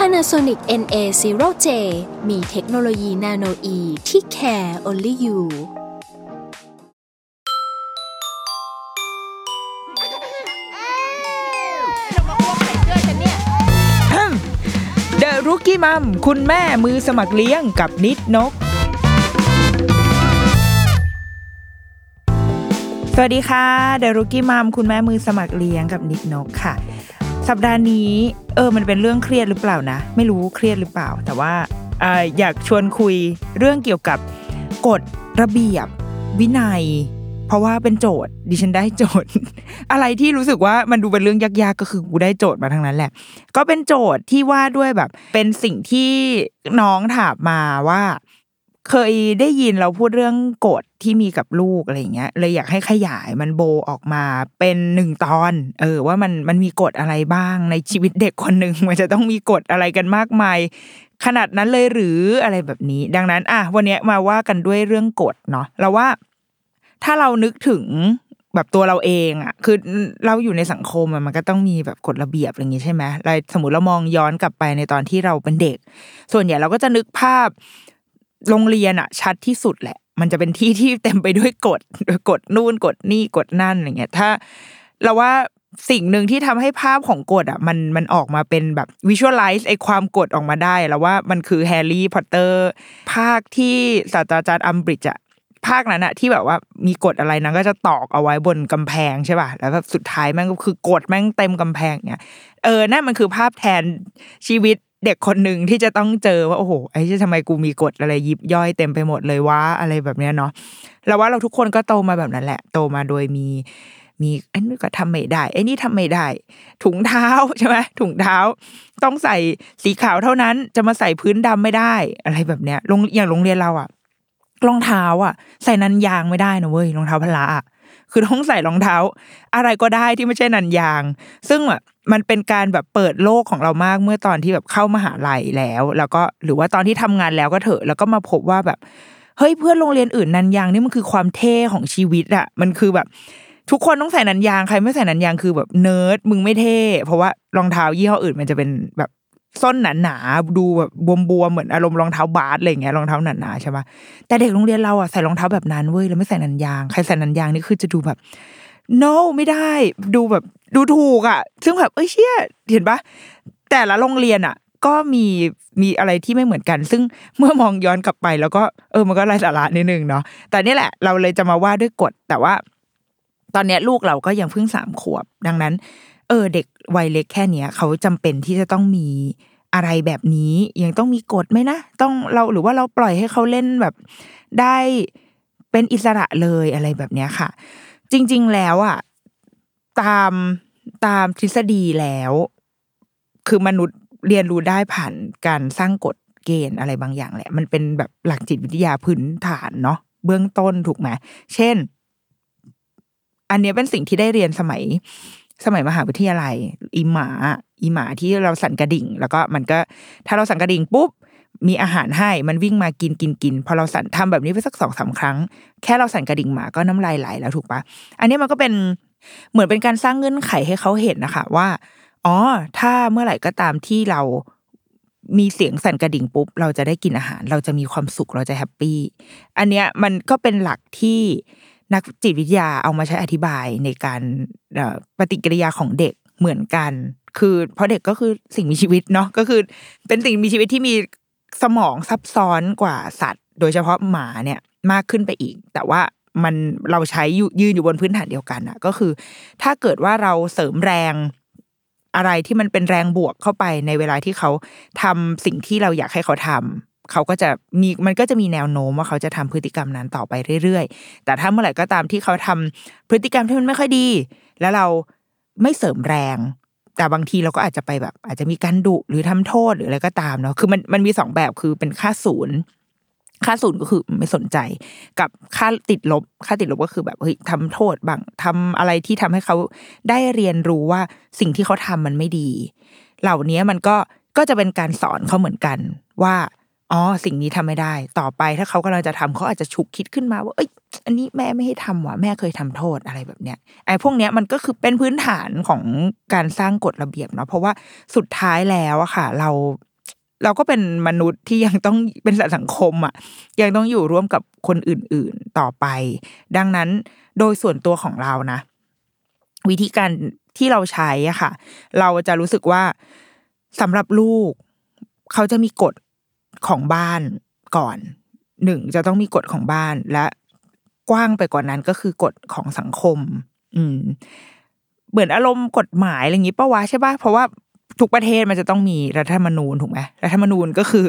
Panasonic NA0J มีเทคโนโลยีนาโนอีที่ care only you เดอะรุกี้มัมคุณแม่มือสมัครเลี้ยงกับนิดนก สวัสดีค่ะ เดอะรุกี้มัมคุณแม่มือสมัครเลี้ยงกับนิดนกค่ะ สัปดาห์นี้ เออ มันเป็นเรื่องเครียดหรือเปล่านะ ไม่รู้เครียดหรือเปล่า แต่ว่าอออยากชวนคุยเรื่องเกี่ยวกับกฎระเบียบวินัย เพราะว่าเป็นโจทย์ดิฉันได้โจทย์ อะไรที่รู้สึกว่ามันดูเป็นเรื่องยากๆ ก็คือกูได้โจทย์มาทั้งนั้นแหละ ก็เป็นโจทย์ที่ว่าด้วยแบบ เป็นสิ่งที่น้องถามมาว่า เคยได้ยินเราพูดเรื่องกฎที่มีกับลูกอะไรอย่างเงี้ยเลยอยากให้ขยายมันโบออกมาเป็นหนึ่งตอน เออ ว่ามันมันมีกฎอะไรบ้างในชีวิตเด็กคนหนึ่งมันจะต้องมีกฎอะไรกันมากมาย ขนาดนั้นเลยหรืออะไรแบบนี้ ดังนั้น อะวันนี้มาว่ากันด้วยเรื่องกฎเนาะเราว่าถ้าเรานึกถึงแบบตัวเราเองอะคือเราอยู่ในสังคมมันก็ต้องมีแบบกฎระเบียบอะไรอย่างงี้ใช่ไหมเราสมมติเรามองย้อนกลับไปในตอนที่เราเป็นเด็ก ส่วนใหญ่เราก็จะนึกภาพ โรงเรียนอะชัดที่สุดแหละ มันจะเป็นที่ที่เต็มไปด้วยกฎกฎนู่นกฎนี่กฎนั่นอะไรเงี้ยถ้าเราว่าสิ่งหนึ่งที่ทำให้ภาพของกฎอะมันมันออกมาเป็นแบบวิชวลไลซ์ไอความกฎออกมาได้ แล้วว่ามันคือแฮร์รี่พอตเตอร์ ภาคที่ศาสตราจารย์อัมบริดจ์อะภาคนั้นอะที่แบบว่ามีกฎอะไรนั้นก็จะตอกเอาไว้บนกำแพงใช่ป่ะแล้วแบบสุดท้ายแม่งก็คือกฎแม่งเต็มกำแพงเนี่ยเออนั่นมันคือภาพแทนชีวิต เด็กคนหนึ่งที่จะต้องเจอว่าโอ้โหไอ้ที่ทำไมกูมีกฎอะไรยิบย่อยเต็มไปหมดเลยว่าอะไรแบบเนี้ยเนาะเราว่าเราทุกคนก็โตมาแบบนั้นแหละ โตมาโดยมีมีไอ้นี่ก็ทำไม่ได้ไอ้นี่ทำไม่ได้ ถุงเท้าใช่ไหมถุงเท้า ต้องใส่สีขาวเท่านั้นจะมาใส่พื้นดำไม่ได้ อะไรแบบเนี้ยโรงอย่างโรงเรียนเราอะรองเท้าอะใส่นันยางไม่ได้นะเว้ยรองเท้าพละอะคือต้องใส่รองเท้า อะไรก็ได้ที่ไม่ใช่นันยาง ซึ่งอะ มันเป็นการแบบเปิดโลกของเรามากเมื่อตอนที่แบบเข้ามหาลัยแล้ว แล้วก็หรือว่าตอนที่ทำงานแล้วก็เถอะ แล้วก็มาพบว่าแบบเฮ้ยเพื่อนโรงเรียนอื่นนันยางนี่มันคือความเท่ของชีวิตอะมันคือแบบ ทุกคนต้องใส่นันยางใครไม่ใส่นันยางคือแบบเนิร์ดมึงไม่เท่ เพราะว่ารองเท้ายี่ห้ออื่นมันจะเป็นแบบส้นหนาๆดูแบบบวมๆเหมือนอารมณ์รองเท้าบาสอะไรเงี้ยรองเท้าหนาๆใช่ปะแต่เด็กโรงเรียนเราอะใส่รองเท้าแบบนั้นเว้ยแล้วไม่ใส่นันยาง ใครใส่นันยางนี่คือจะดูแบบ no ไม่ได้ ดูแบบดูถูกอะ ซึ่งแบบเอ้ยเชี่ยเห็นปะแต่ละโรงเรียนอะ ก็มีมีอะไรที่ไม่เหมือนกัน ซึ่งเมื่อมองย้อนกลับไปแล้วก็เออมันก็ไร้สาระนิดนึงเนาะแต่นี่แหละ เราเลยจะมาว่าด้วยกฎแต่ว่า ตอนนี้ลูกเราก็ยังเพิ่งสามขวบ ดังนั้น เออ เด็กวัยเล็กแค่เนี้ยเขาจำเป็นที่จะต้องมีอะไรแบบนี้ยังต้องมีกฎไหมนะต้องเราหรือว่าเราปล่อยให้เขาเล่นแบบได้เป็นอิสระเลยอะไรแบบเนี้ยค่ะ จริง ๆ แล้วอะตามตามทฤษฎีแล้ว คือมนุษย์เรียนรู้ได้ผ่านการสร้างกฎเกณฑ์อะไรบางอย่างแหละ มันเป็นแบบหลักจิตวิทยาพื้นฐานเนาะเบื้องต้นถูกไหมเช่น อันนี้เป็นสิ่งที่ได้เรียนสมัยสมัยมหาวิทยาลัย อีหมา อีหมาที่เราสั่นกระดิ่ง แล้วก็มันก็ถ้าเราสั่นกระดิ่งปุ๊บ มีอาหารให้มันวิ่งมากินกินกินพอเราสั่นทำแบบนี้ไปสักสองสามครั้ง แค่เราสั่นกระดิ่งหมาก็น้ำลายไหลแล้วถูกปะอันนี้มันก็เป็นเหมือนเป็นการสร้างเงื่อนไขให้เขาเห็นนะคะว่าอ๋อถ้าเมื่อไหร่ก็ตามที่เรามีเสียงสั่นกระดิ่งปุ๊บ เราจะได้กินอาหาร เราจะมีความสุขเราจะ happy อันเนี้ยมันก็เป็นหลักที่นักจิตวิทยาเอามาใช้อธิบายในการปฏิกิริยาของเด็กเหมือนกัน คือเพราะเด็กก็คือสิ่งมีชีวิตเนาะก็คือเป็นสิ่งมีชีวิตที่มี สมองซับซ้อนกว่าสัตว์ โดยเฉพาะหมาเนี่ยมากขึ้นไปอีก แต่ว่ามันเราใช้ยืนอยู่บนพื้นฐานเดียวกันอะก็คือ ถ้าเกิดว่าเราเสริมแรงอะไรที่มันเป็นแรงบวกเข้าไปในเวลาที่เขาทำสิ่งที่เราอยากให้เขาทำเขาก็จะมีมันก็จะมีแนวโน้มว่าเขาจะทำพฤติกรรมนั้นต่อไปเรื่อยๆ แต่ถ้าเมื่อไหร่ก็ตามที่เขาทำพฤติกรรมที่มันไม่ค่อยดี แล้วเราไม่เสริมแรง แต่บางทีเราก็อาจจะไปแบบ อาจจะมีการดุหรือทำโทษหรืออะไรก็ตามเนาะคือมันมันมีสองแบบคือเป็นค่าศูนย์ค่าศูนย์ก็คือไม่สนใจกับค่าติดลบ ค่าติดลบก็คือแบบเฮ้ยทำโทษบางทำอะไรที่ทำให้เขาได้เรียนรู้ว่าสิ่งที่เขาทำมันไม่ดี เหล่านี้มันก็ก็จะเป็นการสอนเขาเหมือนกันว่า อ๋อสิ่งนี้ทำไม่ได้ ต่อไปถ้าเขากำลังจะทำเขาอาจจะฉุกคิดขึ้นมาว่าเอ้ย อันนี้แม่ไม่ให้ทำว่ะแม่เคยทำโทษอะไรแบบเนี้ยไอ้พวกเนี้ยมันก็คือเป็นพื้นฐานของการสร้างกฎระเบียบเนาะเพราะว่าสุดท้ายแล้วอะค่ะ เราเราก็เป็นมนุษย์ที่ยังต้องเป็นสัตว์สังคมอะยังต้องอยู่ร่วมกับคนอื่นๆต่อไป ดังนั้นโดยส่วนตัวของเรานะ วิธีการที่เราใช้อะค่ะ เราจะรู้สึกว่าสำหรับลูก เขาจะมีกฎ ของบ้านก่อนหนึ่งจะต้องมีกฎของบ้านและกว้างไปกว่านั้นก็คือกฎของสังคม อืม เหมือนอารมณ์กฎหมายอะไรอย่างนี้ปะวะใช่ปะเพราะว่าทุกประเทศมันจะต้องมีรัฐธรรมนูญถูกไหมรัฐธรรมนูญก็คือ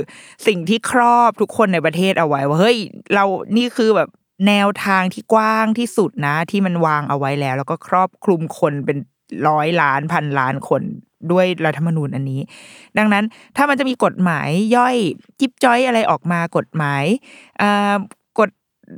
สิ่งที่ครอบทุกคนในประเทศเอาไว้ว่าเฮ้ยเรานี่คือแบบแนวทางที่กว้างที่สุดนะ ที่มันวางเอาไว้แล้ว แล้วก็ครอบคลุมคนเป็นร้อยล้านพันล้านคน ด้วยรัฐธรรมนูญอันนี้ ดังนั้นถ้ามันจะมีกฎหมายย่อยจิบจ้อยอะไรออกมากฎหมายกฎ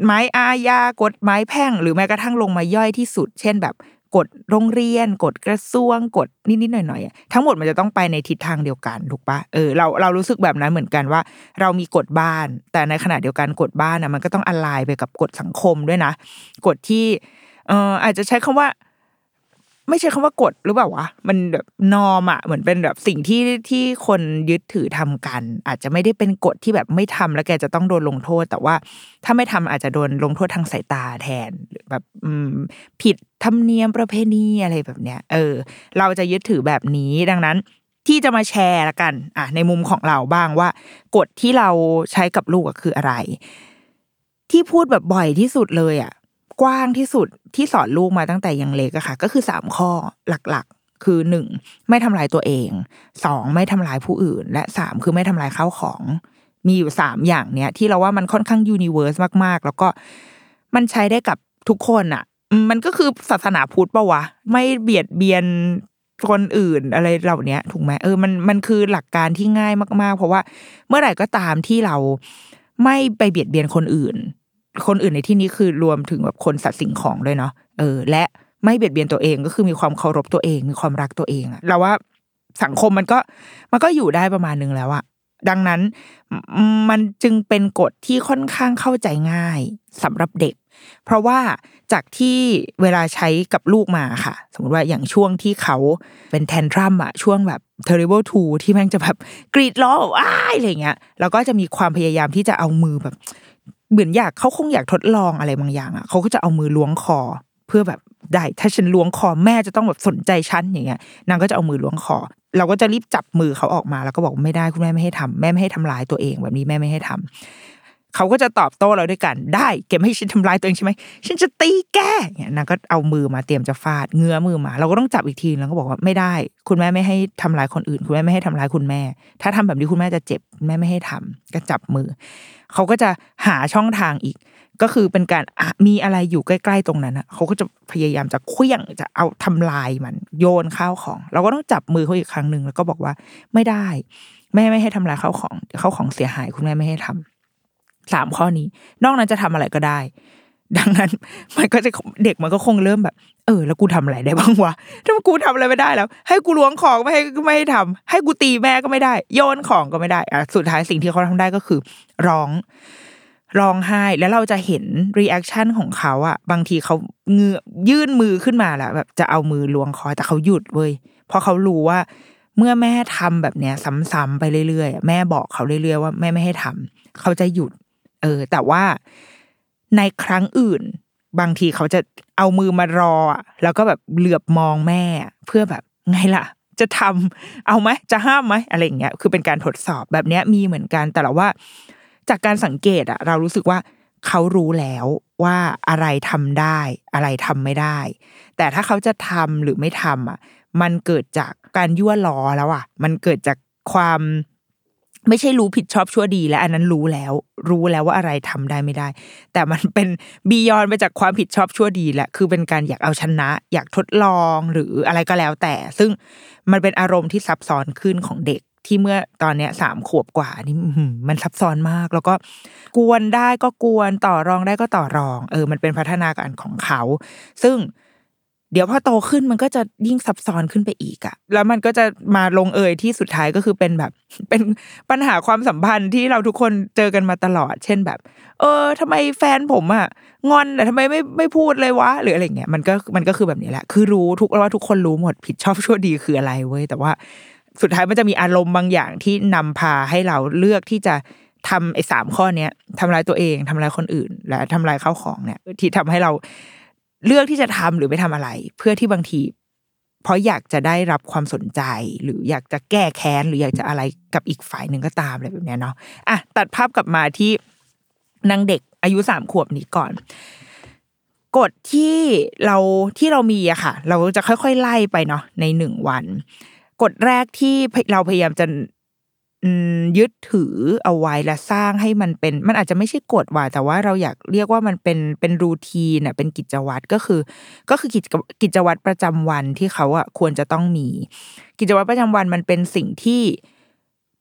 หมายอาญากฎหมายแพ่ง หรือแม้กระทั่งลงมาย่อยที่สุด เช่นแบบกฎโรงเรียนกฎกระทรวงกฎนิดๆหน่อยๆทั้งหมดมันจะต้องไปในทิศทางเดียวกันถูกปะเออเราเรารู้สึกแบบนั้นเหมือนกันว่า เรามีกฎบ้าน แต่ในขณะเดียวกันกฎบ้านอะมันก็ต้องอลายไปกับกฎสังคมด้วยนะ กฎที่เอออาจจะใช้คำว่า ไม่ใช่คำว่ากฎหรือเปล่าวะมันแบบนอมอะเหมือนเป็นแบบสิ่งที่ที่คนยึดถือทำกัน อาจจะไม่ได้เป็นกฎที่แบบไม่ทำแล้วแกจะต้องโดนลงโทษ แต่ว่าถ้าไม่ทำอาจจะโดนลงโทษทางสายตาแทนหรือแบบอืมผิดธรรมเนียมประเพณีอะไรแบบเนี้ย เออ เราจะยึดถือแบบนี้ดังนั้นที่จะมาแชร์ละกันอะในมุมของเราบ้างว่ากฎที่เราใช้กับลูกคืออะไร ที่พูดแบบบ่อยที่สุดเลยอะ กว้างที่สุดที่สอนลูกมาตั้งแต่ยังเล็กอะค่ะ ก็คือสามข้อหลักๆ คือหนึ่งไม่ทำลายตัวเองสองไม่ทำลายผู้อื่น และสามคือไม่ทำลายข้าวของ มีอยู่สามอย่างเนี้ยที่เราว่ามันค่อนข้างยูนิเวอร์สมากๆ แล้วก็มันใช้ได้กับทุกคนอะมันก็คือศาสนาพุทธปะวะ ไม่เบียดเบียนคนอื่นอะไรเหล่านี้ถูกไหมเออมันมันคือหลักการที่ง่ายมาก ๆ เพราะว่าเมื่อไหร่ก็ตามที่เราไม่ไปเบียดเบียนคนอื่น คนอื่นในที่นี้คือรวมถึงแบบคนสัตว์สิ่งของด้วยเนาะเออ และไม่เบียดเบียนตัวเองก็คือมีความเคารพตัวเอง มีความรักตัวเองอะเราว่าสังคมมันก็มันก็อยู่ได้ประมาณนึงแล้วอะดังนั้นมันจึงเป็นกฎที่ค่อนข้างเข้าใจง่ายสำหรับเด็ก เพราะว่าจากที่เวลาใช้กับลูกมาค่ะ สมมติว่าอย่างช่วงที่เขาเป็นแทนทรัมอะช่วงแบบ terrible two ที่แม่งจะแบบกรีดร้องอ้ายอะไรเงี้ยแล้วก็จะมีความพยายามที่จะเอามือแบบ เหมือนอยากเขาคงอยากทดลองอะไรบางอย่างอะเขาก็จะเอามือล้วงคอเพื่อแบบได้ ถ้าฉันล้วงคอแม่จะต้องแบบสนใจฉันอย่างเงี้ยนางก็จะเอามือล้วงคอ เราก็จะรีบจับมือเขาออกมา แล้วก็บอกไม่ได้คุณแม่ไม่ให้ทำแม่ไม่ให้ทำลายตัวเองแบบนี้แม่ไม่ให้ทำเขาก็จะตอบโต้เราด้วยกัน ได้เก็บให้ฉันทำลายตัวเองใช่ไหมฉันจะตีแกเนี่ยนางก็เอามือมาเตรียมจะฟาดเงื้อมือมา เราก็ต้องจับอีกทีแล้วก็บอกว่าไม่ได้ คุณแม่ไม่ให้ทำลายคนอื่น คุณแม่ไม่ให้ทำลายคุณแม่ ถ้าทำแบบนี้คุณแม่จะเจ็บแม่ไม่ให้ทำก็จับมือ เขาก็จะหาช่องทางอีก ก็คือเป็นการมีอะไรอยู่ใกล้ ๆ ตรงนั้นอะเขาก็จะพยายามจะเคลี้ยงจะเอาทำลายมันโยนข้าวของ เราก็ต้องจับมือเขาอีกครั้งหนึ่งแล้วก็บอกว่าไม่ได้แม่ไม่ให้ทำลายข้าวของข้าวของเสียหายคุณแม่ไม่ให้ทำสามข้อนี้ นอกนั้นจะทำอะไรก็ได้ ดังนั้นมันก็จะเด็กมันก็คงเริ่มแบบ เออ แล้วกูทำอะไรได้บ้างวะถ้ากูทำอะไรไม่ได้แล้ว ให้กูล้วงของไม่ให้ไม่ให้ทำให้กูตีแม่ก็ไม่ได้ โยนของก็ไม่ได้อะสุดท้ายสิ่งที่เขาทำได้ก็คือ ร้องร้องไห้แล้วเราจะเห็น reaction ของเขาอะบางทีเขาเงื้อยื่นมือขึ้นมาแล้วแบบจะเอามือล้วงคอแต่เขาหยุดเว้ยเพราะเขารู้ว่าเมื่อแม่ทำแบบเนี้ยซ้ำๆไปเรื่อยๆแม่บอกเขาเรื่อยๆว่าแม่ไม่ให้ทำเขาจะหยุด เออ แต่ว่า ในครั้งอื่น บางทีเขาจะเอามือมารอ แล้วก็แบบเหลือบมองแม่ เพื่อแบบไงล่ะ จะทำเอาไหมจะห้ามไหมอะไรอย่างเงี้ยคือเป็นการทดสอบแบบเนี้ยมีเหมือนกัน แต่ละว่า จากการสังเกตอะเรารู้สึกว่าเขารู้แล้วว่าอะไรทำได้ อะไรทำไม่ได้ แต่ถ้าเขาจะทำหรือไม่ทำอะมันเกิดจากการยั่วล้อแล้วอะมันเกิดจากความ ไม่ใช่รู้ผิดชอบชั่วดีและอันนั้นรู้แล้ว รู้แล้วว่าอะไรทำได้ไม่ได้ แต่มันเป็นบียอนไปจากความผิดชอบชั่วดีแหละคือเป็นการอยากเอาชนะ อยากทดลองหรืออะไรก็แล้วแต่ ซึ่งมันเป็นอารมณ์ที่ซับซ้อนขึ้นของเด็กที่เมื่อตอนเนี้ยสามขวบกว่านี่มันซับซ้อนมาก แล้วก็กวนได้ก็กวนต่อรองได้ก็ต่อรอง เออ มันเป็นพัฒนาการของเขา ซึ่ง เดี๋ยวพอโตขึ้นมันก็จะยิ่งซับซ้อนขึ้นไปอีกอะแล้วมันก็จะมาลงเอยที่สุดท้ายก็คือเป็นแบบ เป็นปัญหาความสัมพันธ์ที่เราทุกคนเจอกันมาตลอด เช่นแบบ เออทำไมแฟนผมอะงอนแต่ทำไมไม่ไม่พูดเลยวะหรืออะไรเงี้ยมันก็มันก็คือแบบนี้แหละ คือรู้ทุกว่าทุกคนรู้หมดผิดชอบชั่วดีคืออะไรเว้ยแต่ว่าสุดท้ายมันจะมีอารมณ์บางอย่างที่นำพาให้เราเลือกที่จะทำไอ้สามข้อเนี้ยทำลายตัวเองทำลายคนอื่น และทำลายข้าวของเนี่ยที่ทำให้เรา เลือกที่จะทำหรือไม่ทำอะไร เพื่อที่บางที เพราะอยากจะได้รับความสนใจ หรืออยากจะแก้แค้นหรืออยากจะอะไรกับอีกฝ่ายหนึ่งก็ตามอะไรแบบนี้เนาะอะตัดภาพกลับมาที่นางเด็กอายุสามขวบนี้ก่อนกฎที่เราที่เรามีอะค่ะ เราจะค่อยๆไล่ไปเนาะในหนึ่งวันกฎแรกที่เราพยายามจะ ยึดถือเอาไว้และสร้างให้มันเป็น มันอาจจะไม่ใช่กฎว่า แต่ว่าเราอยากเรียกว่ามันเป็นเป็นรูทีนน่ะเป็นกิจวัตรก็คือ ก็คือกิจกิจวัตรประจำวันที่เขาอะควรจะต้องมี กิจวัตรประจำวันมันเป็นสิ่งที่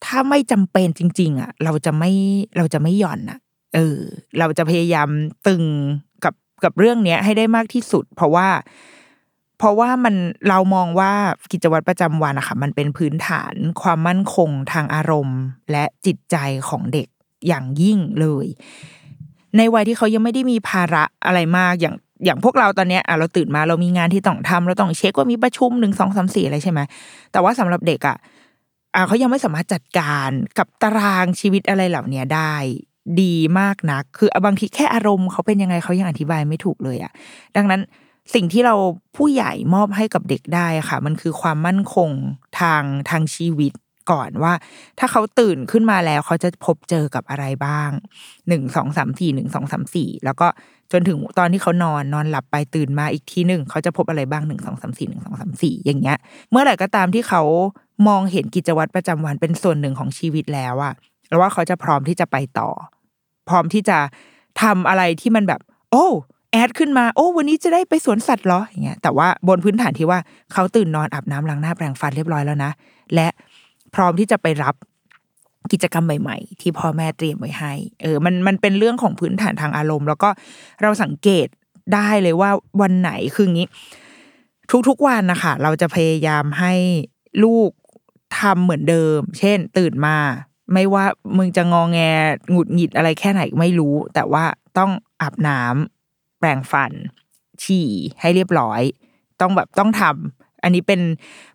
ถ้าไม่จำเป็นจริง ๆ อะ เราจะไม่เราจะไม่หย่อนอะเออ เราจะพยายามตึงกับกับเรื่องเนี้ยให้ได้มากที่สุด เพราะว่า เพราะว่ามันเรามองว่ากิจวัตรประจำวันอะคะมันเป็นพื้นฐานความมั่นคงทางอารมณ์ และจิตใจของเด็กอย่างยิ่งเลย ในวัยที่เขายังไม่ได้มีภาระอะไรมากอย่างอย่างพวกเราตอนเนี้ยอะเราตื่นมาเรามีงานที่ต้องทำเราต้องเช็คว่ามีประชุมหนึ่งสองสามสี่อะไรใช่ไหมแต่ว่าสำหรับเด็กอะอะเขายังไม่สามารถจัดการกับตารางชีวิตอะไรเหล่านี้ได้ดีมากนัก คือบางทีแค่อารมณ์เขาเป็นยังไงเขายังอธิบายไม่ถูกเลยอะ ดังนั้น สิ่งที่เราผู้ใหญ่มอบให้กับเด็กได้ค่ะ มันคือความมั่นคงทางทางชีวิตก่อนว่า ถ้าเขาตื่นขึ้นมาแล้วเขาจะพบเจอกับอะไรบ้างหนึ่งสองสามสี่หนึ่งสองสามสี่แล้วก็จนถึงตอนที่เขานอนนอนหลับไปตื่นมาอีกทีหนึ่งเขาจะพบอะไรบ้างหนึ่งสองสามสี่หนึ่งสองสามสี่อย่างเงี้ย เมื่อไหร่ก็ตามที่เขามองเห็นกิจวัตรประจำวันเป็นส่วนหนึ่งของชีวิตแล้วอะแล้วว่าเขาจะพร้อมที่จะไปต่อ พร้อมที่จะทำอะไรที่มันแบบ โอ้ แอดขึ้นมาโอ้วันนี้จะได้ไปสวนสัตว์เหรออย่างเงี้ยแต่ว่าบนพื้นฐานที่ว่าเขาตื่นนอนอาบน้ำล้างหน้าแปรงฟันเรียบร้อยแล้วนะและพร้อมที่จะไปรับกิจกรรมใหม่ ๆ ที่พ่อแม่เตรียมไว้ให้เออมันมันเป็นเรื่องของพื้นฐานทางอารมณ์ แล้วก็เราสังเกตได้เลยว่าวันไหนคืองี้ ทุกๆวันนะคะเราจะพยายามให้ลูกทำเหมือนเดิม เช่น ตื่นมา ไม่ว่ามึงจะงองแงหงุดหงิดอะไรแค่ไหนไม่รู้ แต่ว่าต้องอาบน้ำ แปรงฟัน ฉี่ให้เรียบร้อย ต้องแบบต้องทำอันนี้เป็น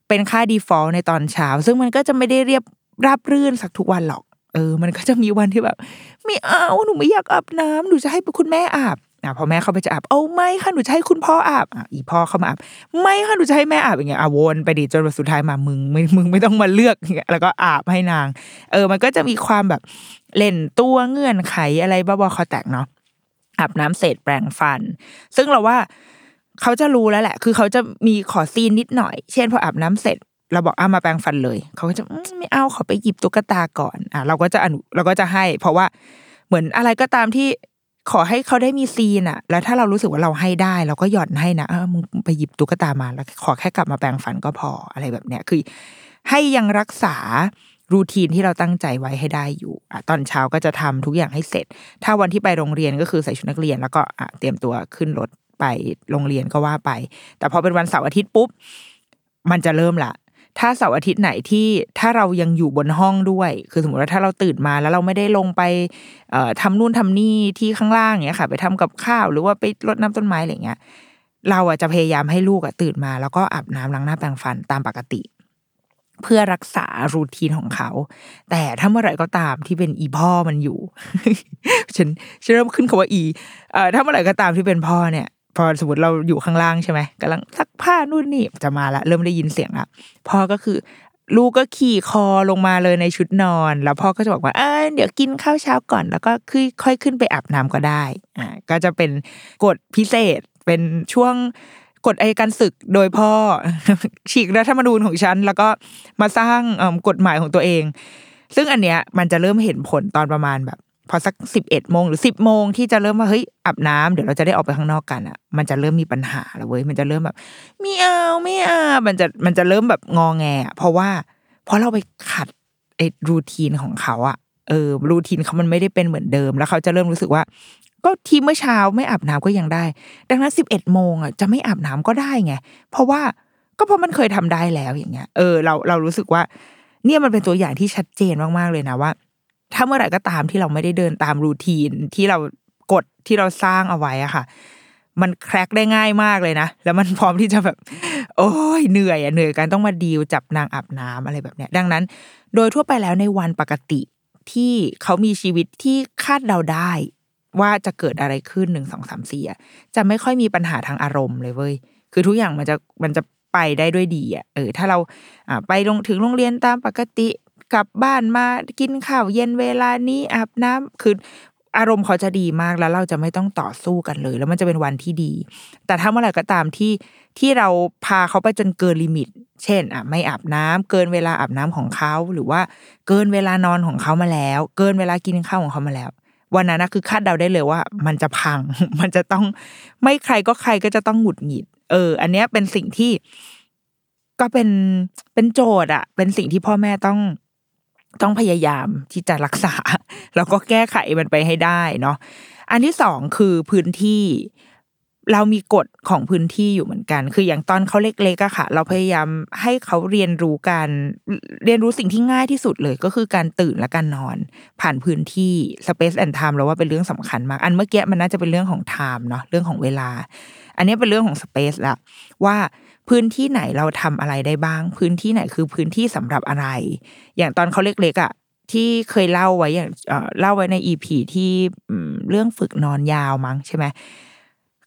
เป็นค่า default ในตอนเช้า ซึ่งมันก็จะไม่ได้เรียบราบรื่นสักทุกวันหรอก เออ มันก็จะมีวันที่แบบไม่เอาหนูไม่อยากอาบน้ำหนูจะให้คุณแม่อาบอะพอแม่เข้าไปจะอาบเอาไม่ค่ะหนูจะให้คุณพ่ออาบอะอีพ่อเข้ามาอาบไม่ค่ะหนูจะให้แม่อาบอย่างเงี้ยอะวนไปดิจนสุดท้ายมามึงไม่มึงไม่ต้องมาเลือกอย่างเงี้ยแล้วก็อาบให้นาง เออ มันก็จะมีความแบบเล่นตัวเงื่อนไขอะไรบ้าๆคอแตกเนาะ อาบน้ำเสร็จแปรงฟัน ซึ่งเราว่าเขาจะรู้แล้วแหละ คือเขาจะมีขอ scene นิดหน่อย เช่นพออาบน้ำเสร็จเราบอกเอามาแปรงฟันเลย เขาก็จะไม่เอาขอไปหยิบตุ๊กตาก่อนอะเราก็จะอนุเราก็จะให้ เพราะว่าเหมือนอะไรก็ตามที่ขอให้เขาได้มี scene อะแล้วถ้าเรารู้สึกว่าเราให้ได้ เราก็หย่อนให้นะเออมึงไปหยิบตุ๊กตามาแล้วขอแค่กลับมาแปรงฟันก็พออะไรแบบเนี้ยคือ ให้ยังรักษา รูทีนที่เราตั้งใจไว้ให้ได้อยู่อตอนเช้าก็จะทำทุกอย่างให้เสร็จ ถ้าวันที่ไปโรงเรียนก็คือใส่ชุดนักเรียน แล้วก็เตรียมตัวขึ้นรถไปโรงเรียนก็ว่าไป แต่พอเป็นวันเสาร์อาทิตย์ปุ๊บ มันจะเริ่มละถ้าเสาร์อาทิตย์ไหนที่ถ้าเรายังอยู่บนห้องด้วย คือสมมติว่าถ้าเราตื่นมาแล้วเราไม่ได้ลงไปเอ่อทำนู่นทำนี่ที่ข้างล่างเนี้ยค่ะ ไปทำกับข้าวหรือว่าไปรดน้ำต้นไม้อะไรเงี้ยเราอะจะพยายามให้ลูกอะตื่นมา แล้วก็อาบน้ำล้างหน้าแปรงฟันตามปกติ เพื่อรักษารูทีนของเขา แต่ถ้าเมื่อไหร่ก็ตามที่เป็นอีพ่อมันอยู่ ฉันฉันเริ่มขึ้นคำว่าอีเอ่อถ้าเมื่อไหร่ก็ตามที่เป็นพ่อเนี่ย พอสมมติเราอยู่ข้างล่างใช่ไหมกำลังซักผ้านู่นนี่จะมาละเริ่มได้ยินเสียงละพ่อก็คือลูกก็ขี่คอลงมาเลยในชุดนอน แล้วพ่อก็จะบอกว่าเอ้ยเดี๋ยวกินข้าวเช้าก่อน แล้วก็ค่อยค่อยขึ้นไปอาบน้ำก็ได้อ่าก็จะเป็นกฎพิเศษเป็นช่วง กฎอัยการศึกโดยพ่อ ฉีกรัฐธรรมนูญของฉัน แล้วก็มาสร้างกฎหมายของตัวเอง ซึ่งอันเนี้ยมันจะเริ่มเห็นผลตอนประมาณแบบ พอสักสิบเอ็ดโมงหรือสิบโมงที่จะเริ่มว่าเฮ้ยอาบน้ำเดี๋ยวเราจะได้ออกไปข้างนอกกันอะ มันจะเริ่มมีปัญหาแล้วเว้ยมันจะเริ่มแบบไม่เอาไม่เอามันจะมันจะเริ่มแบบงอแงอะเพราะว่าเพราะเราไปขัดไอ้รูทีนของเขาอะเออรูทีนเขามันไม่ได้เป็นเหมือนเดิม แล้วเขาจะเริ่มรู้สึกว่า ก็ทีเมื่อเช้าไม่อาบน้ำก็ยังได้ ดังนั้นสิบเอ็ดโมงอะจะไม่อาบน้ำก็ได้ไง เพราะว่าก็เพราะมันเคยทำได้แล้วอย่างเงี้ย เออเราเรารู้สึกว่า เนี่ยมันเป็นตัวอย่างที่ชัดเจนมากๆเลยนะว่า ถ้าเมื่อไหร่ก็ตามที่เราไม่ได้เดินตามรูทีนที่เรากดที่เราสร้างเอาไว้อะค่ะ มันแครกได้ง่ายมากเลยนะ แล้วมันพร้อมที่จะแบบ โอ้ยเหนื่อยอะเหนื่อยกันต้องมาดีลจับนางอาบน้ำอะไรแบบเนี้ย ดังนั้น โดยทั่วไปแล้วในวันปกติที่เขามีชีวิตที่คาดเดาได้ ว่าจะเกิดอะไรขึ้นหนึ่งสองสามสี่อะจะไม่ค่อยมีปัญหาทางอารมณ์เลยเว้ยคือทุกอย่างมันจะมันจะไปได้ด้วยดีอะเออถ้าเราอ่าไปลงถึงโรงเรียนตามปกติกลับบ้านมากินข้าวเย็นเวลานี้อาบน้ำคืออารมณ์เขาจะดีมากแล้วเราจะไม่ต้องต่อสู้กันเลย แล้วมันจะเป็นวันที่ดี แต่ถ้าเมื่อไหร่ก็ตามที่ที่เราพาเขาไปจนเกิน limit เช่นอะไม่อาบน้ำเกินเวลาอาบน้ำของเขาหรือว่าเกินเวลานอนของเขามาแล้ว เกินเวลากินข้าวของเขามาแล้ว วันนั้นนะคือคาดเดาได้เลยว่า มันจะพัง มันจะต้องไม่ใครก็ใครก็จะต้องหงุดหงิด เออ อันเนี้ยเป็นสิ่งที่ ก็เป็นเป็นโจทย์อะเป็นสิ่งที่พ่อแม่ต้องต้องพยายามที่จะรักษา แล้วก็แก้ไขมันไปให้ได้เนาะอันที่สองคือพื้นที่ เรามีกฎของพื้นที่อยู่เหมือนกัน คืออย่างตอนเขาเล็กๆอะค่ะ เราพยายามให้เขาเรียนรู้การเรียนรู้สิ่งที่ง่ายที่สุดเลยก็คือการตื่นและการนอน ผ่านพื้นที่ space and time เราว่าเป็นเรื่องสำคัญมาก อันเมื่อกี้มันน่าจะเป็นเรื่องของ time เนาะเรื่องของเวลา อันนี้เป็นเรื่องของ space ละว่าพื้นที่ไหนเราทำอะไรได้บ้าง พื้นที่ไหนคือพื้นที่สำหรับอะไร อย่างตอนเขาเล็กๆอะที่เคยเล่าไว้อย่างเล่าไว้ในอีพีที่เรื่องฝึกนอนยาวมั้งใช่ไหม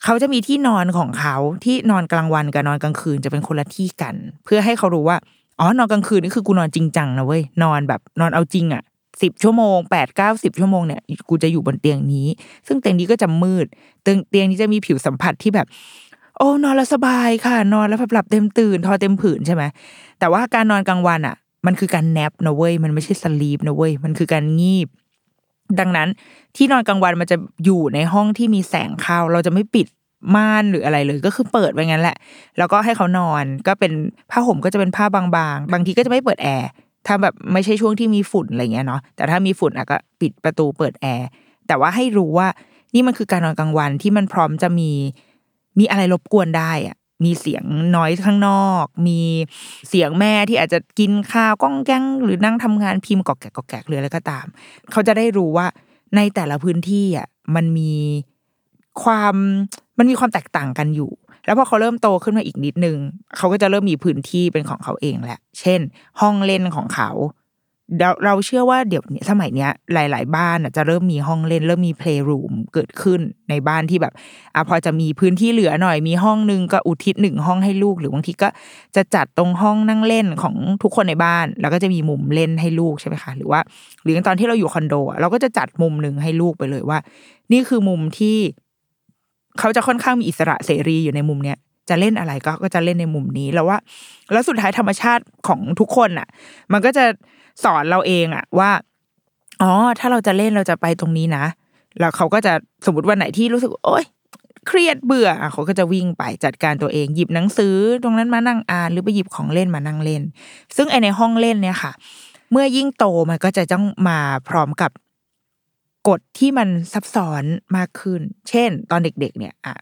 เขาจะมีที่นอนของเขาที่นอนกลางวันกับนอนกลางคืนจะเป็นคนละที่กัน เพื่อให้เขารู้ว่าอ๋อนอนกลางคืนนี่คือกูนอนจริงจังนะเว้ยนอนแบบนอนเอาจริงอะสิบชั่วโมงแปดเก้าสิบชั่วโมงเนี่ยกูจะอยู่บนเตียงนี้ ซึ่งเตียงนี้ก็จะมืดเตียงเตียงนี้จะมีผิวสัมผัสที่แบบ โอ้นอนแล้วสบายค่ะ นอนแล้วแบบหลับเต็มตื่น ทอเต็มผืนใช่ไหมแต่ว่าการนอนกลางวันอะ มันคือการแนปนะเว้ยมันไม่ใช่สลีปนะเว้ยมันคือการงีบ ดังนั้นที่นอนกลางวันมันจะอยู่ในห้องที่มีแสงเข้า เราจะไม่ปิดม่านหรืออะไรเลยก็คือเปิดไว้งั้นแหละ แล้วก็ให้เขานอนก็เป็นผ้าห่มก็จะเป็นผ้าบางๆ บางทีก็จะไม่เปิดแอร์ถ้าแบบไม่ใช่ช่วงที่มีฝุ่นอะไรเงี้ยเนาะแต่ถ้ามีฝุ่นอะก็ปิดประตูเปิดแอร์แต่ว่าให้รู้ว่านี่มันคือการนอนกลางวันที่มันพร้อมจะมีมีอะไรรบกวนได้อะ มีเสียงน้อยข้างนอก มีเสียงแม่ที่อาจจะกินข้าวก้องแก้งหรือนั่งทำงานพิมพ์กอกแกกกอกแกกหรืออะไรก็ตาม เขาจะได้รู้ว่าในแต่ละพื้นที่อะมันมีความมันมีความแตกต่างกันอยู่ แล้วพอเขาเริ่มโตขึ้นมาอีกนิดนึงเขาก็จะเริ่มมีพื้นที่เป็นของเขาเองแหละ เช่น ห้องเล่นของเขา เราเราเชื่อว่าเดี๋ยวนี้สมัยเนี้ยหลาย ๆ บ้านอะจะเริ่มมีห้องเล่น เริ่มมีเพลย์รูมเกิดขึ้นในบ้านที่แบบอะพอจะมีพื้นที่เหลือหน่อยมีห้องนึงก็อุทิศหนึ่งห้องให้ลูก หรือบางทีก็จะจัดตรงห้องนั่งเล่นของทุกคนในบ้าน แล้วก็จะมีมุมเล่นให้ลูกใช่ไหมคะหรือว่า หรือตอนที่เราอยู่คอนโดอะเราก็จะจัดมุมหนึ่งให้ลูกไปเลยว่า นี่คือมุมที่เขาจะค่อนข้างมีอิสระเสรีอยู่ในมุมเนี้ยจะเล่นอะไรก็ก็จะเล่นในมุมนี้แล้วว่า แล้วสุดท้ายธรรมชาติของทุกคนอะ มันก็จะ สอนเราเองอะว่าอ๋อถ้าเราจะเล่นเราจะไปตรงนี้นะ แล้วเขาก็จะสมมติวันไหนที่รู้สึกโอ๊ยเครียดเบื่อเขาก็จะวิ่งไปจัดการตัวเอง หยิบหนังสือตรงนั้นมานั่งอ่านหรือไปหยิบของเล่นมานั่งเล่น ซึ่งไอในห้องเล่นเนี่ยค่ะ เมื่อยิ่งโตมันก็จะต้องมาพร้อมกับกฎที่มันซับซ้อนมากขึ้น เช่น ตอนเด็ก ๆ เนี่ยอะ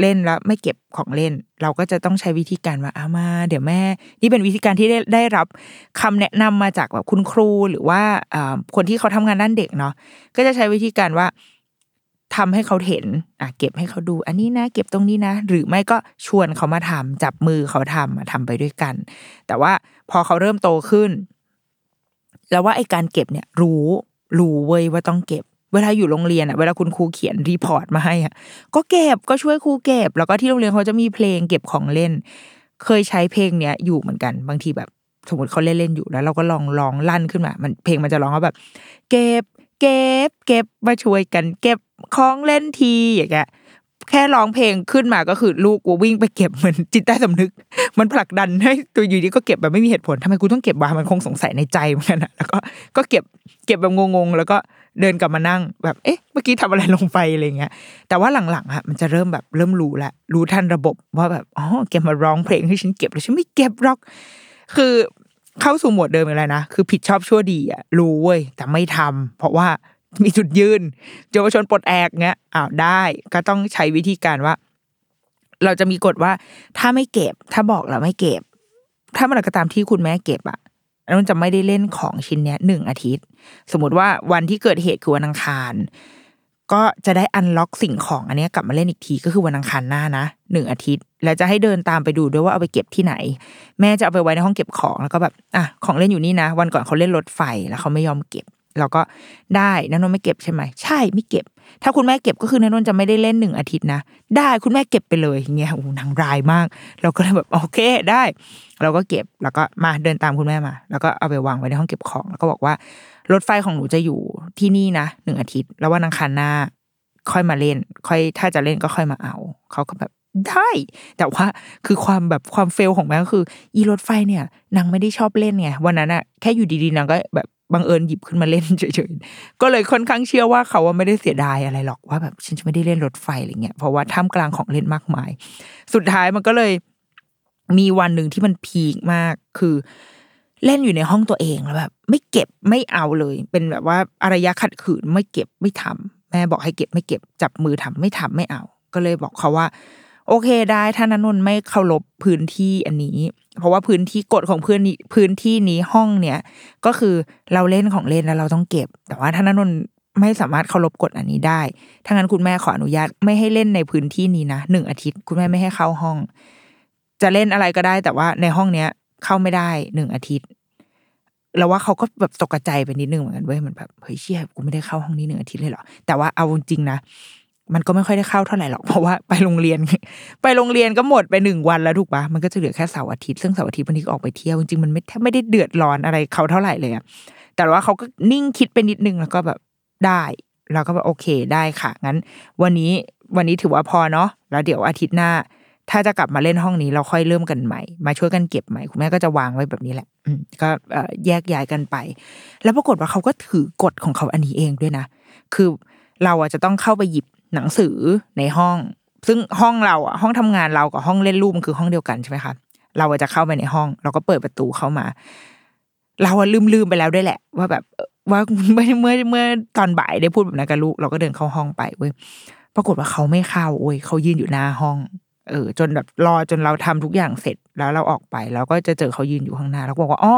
เล่นแล้วไม่เก็บของเล่น เราก็จะต้องใช้วิธีการว่าเอามา เดี๋ยวแม่ นี่เป็นวิธีการที่ได้ได้รับคำแนะนำมาจากแบบคุณครูหรือว่าอ่าคนที่เขาทำงานด้านเด็กเนาะก็จะใช้วิธีการว่าทำให้เขาเห็นอะเก็บให้เขาดู อันนี้นะ เก็บตรงนี้นะ หรือไม่ก็ชวนเขามาทำจับมือเขาทำอะทำไปด้วยกัน แต่ว่าพอเขาเริ่มโตขึ้น แล้วว่าไอ้การเก็บเนี่ย รู้รู้เว้ยว่าต้องเก็บ เวลาอยู่โรงเรียนอะเวลาคุณครูเขียน report มาให้อะก็เก็บก็ช่วยครูเก็บ แล้วก็ที่โรงเรียนเขาจะมีเพลงเก็บของเล่น เคยใช้เพลงเนี้ยอยู่เหมือนกันบางทีแบบสมมติเขาเล่นเล่นอยู่แล้ว เราก็ลองร้องลั่นขึ้นมา มันเพลงมันจะร้องว่าแบบ เก็บ เก็บ เก็บมาช่วยกัน เก็บของเล่นทีอย่างเงี้ย แค่ร้องเพลงขึ้นมาก็คือลูกกูวิ่งไปเก็บเหมือนจิตใต้สำนึก มันผลักดันให้ตัวอยู่ดีก็เก็บแบบไม่มีเหตุผลทำไมกูต้องเก็บวะมันคงสงสัยในใจเหมือนกันอะแล้วก็ก็เก็บเก็บแบบงงๆแล้วก็เดินกลับมานั่งแบบเอ๊ะ เมื่อกี้ทำอะไรลงไปอะไรเงี้ย แต่ว่าหลังๆอะมันจะเริ่มแบบเริ่มรู้แล้วรู้ทันระบบว่าแบบอ๋อแกมาร้องเพลงให้ฉันเก็บแล้วฉันไม่เก็บหรอก คือเข้าสู่หมวดเดิมอีกแล้วนะคือผิดชอบชั่วดีอะรู้เว้ยแต่ไม่ทำเพราะว่า มีจุดยืนเยาวชนปลดแอกเงี้ยอ้าวได้ก็ต้องใช้วิธีการว่า เราจะมีกฎว่า ถ้าไม่เก็บ ถ้าบอกเราไม่เก็บ ถ้าเมื่อไหร่ก็ตามที่คุณแม่เก็บอะมันจะไม่ได้เล่นของชิ้นเนี้ยหนึ่งอาทิตย์ สมมติว่าวันที่เกิดเหตุคือวันอังคาร ก็จะได้อันล็อกสิ่งของอันเนี้ยกลับมาเล่นอีกทีก็คือวันอังคารหน้านะหนึ่งอาทิตย์ แล้วจะให้เดินตามไปดูด้วยว่าเอาไปเก็บที่ไหน แม่จะเอาไปไว้ในห้องเก็บของแล้วก็แบบอะของเล่นอยู่นี่นะ วันก่อนเขาเล่นรถไฟแล้วเขาไม่ยอมเก็บ เราก็ได้นันนนไม่เก็บใช่ไหมใช่ไม่เก็บ ถ้าคุณแม่เก็บก็คือนันนนจะไม่ได้เล่นหนึ่งอาทิตย์นะได้คุณแม่เก็บไปเลยอย่างเงี้ยโอ้หนางรายมาก เราก็เลยแบบโอเคได้ เราก็เก็บแล้วก็มาเดินตามคุณแม่มา แล้วก็เอาไปวางไว้ในห้องเก็บของ แล้วก็บอกว่ารถไฟของหนูจะอยู่ที่นี่นะหนึ่งอาทิตย์ แล้ววันอังคารหน้า ค่อยมาเล่น ค่อยถ้าจะเล่นก็ค่อยมาเอาเขาก็แบบได้ แต่ว่าคือความแบบความเฟลของแม่ก็คือ อีรถไฟเนี่ยนางไม่ได้ชอบเล่นไงวันนั้นอะแค่อยู่ดีๆนางก็แบบ บังเอิญหยิบขึ้นมาเล่นเฉยๆ ก็เลยค่อนข้างเชื่อว่าเขาว่าไม่ได้เสียดายอะไรหรอกว่าแบบฉันจะไม่ได้เล่นรถไฟอะไรเงี้ยเพราะว่าท่ามกลางของเล่นมากมาย สุดท้ายมันก็เลยมีวันหนึ่งที่มันพีคมากคือ เล่นอยู่ในห้องตัวเองแล้วแบบไม่เก็บไม่เอาเลย เป็นแบบว่าอารยะขัดขืนไม่เก็บไม่ทำแม่บอกให้เก็บไม่เก็บจับมือทำไม่ทำไม่เอา ก็เลยบอกเขาว่า โอเคได้ถ้านนนไม่เคารพพื้นที่อันนี้ เพราะว่าพื้นที่กฎของพื้นนี้พื้นที่นี้ห้องเนี้ยก็คือเราเล่นของเล่นแล้วเราต้องเก็บ แต่ว่าถ้านนนนไม่สามารถเคารพกฎอันนี้ได้ถ้างั้นคุณแม่ขออนุญาตไม่ให้เล่นในพื้นที่นี้นะหนึ่งอาทิตย์ คุณแม่ไม่ให้เข้าห้อง จะเล่นอะไรก็ได้ แต่ว่าในห้องเนี้ยเข้าไม่ได้หนึ่งอาทิตย์แล้วว่าเขาก็แบบตกใจไปนิดนึงเหมือนกันเว้ยมันแบบเฮ้ยเชี่ยกูไม่ได้เข้าห้องนี้หนึ่งอาทิตย์เลยเหรอแต่ว่าเอาจริงนะ มันก็ไม่ค่อยได้เข้าเท่าไหร่หรอกเพราะว่าไปโรงเรียน ไปโรงเรียนก็หมดไปหนึ่งวันแล้วถูกปะมันก็จะเหลือแค่เสาร์อาทิตย์ซึ่งเสาร์อาทิตย์บางทีก็ออกไปเที่ยวจริงๆมันไม่แทบไม่ได้เดือดร้อนอะไรเขาเท่าไหร่เลยอะแต่ว่าเขาก็นิ่งคิดไปนิดนึงแล้วก็แบบได้เราก็แบบโอเคได้ค่ะ งั้น วันนี้วันนี้ถือว่าพอเนาะแล้วเดี๋ยวอาทิตย์หน้า ถ้าจะกลับมาเล่นห้องนี้ เราค่อยเริ่มกันใหม่ มาช่วยกันเก็บใหม่คุณแม่ก็จะวางไว้แบบนี้แหละก็แยกย้ายกันไป แล้วปรากฏว่าเขาก็ถือกฎของเขาอันนี้เองด้วยนะคือเราอะจะต้องเข้าไปหยิบ หนังสือในห้อง ซึ่งห้องเราอะห้องทำงานเรากับห้องเล่นรูปมันคือห้องเดียวกันใช่ไหมคะเราจะเข้าไปในห้อง เราก็เปิดประตูเข้ามา เราลืมลืมไปแล้วด้วยแหละ ว่าแบบว่าเมื่อเมื่อเมื่อตอนบ่ายได้พูดแบบนั้นกับลูก เราก็เดินเข้าห้องไปเว้ยปรากฏว่าเขาไม่เข้าเว้ยเขายืนอยู่หน้าห้อง เออ จนแบบรอจนเราทำทุกอย่างเสร็จแล้วเราออกไปเราก็จะเจอเขายืนอยู่ข้างหน้า แล้วก็บอกว่าอ๋อ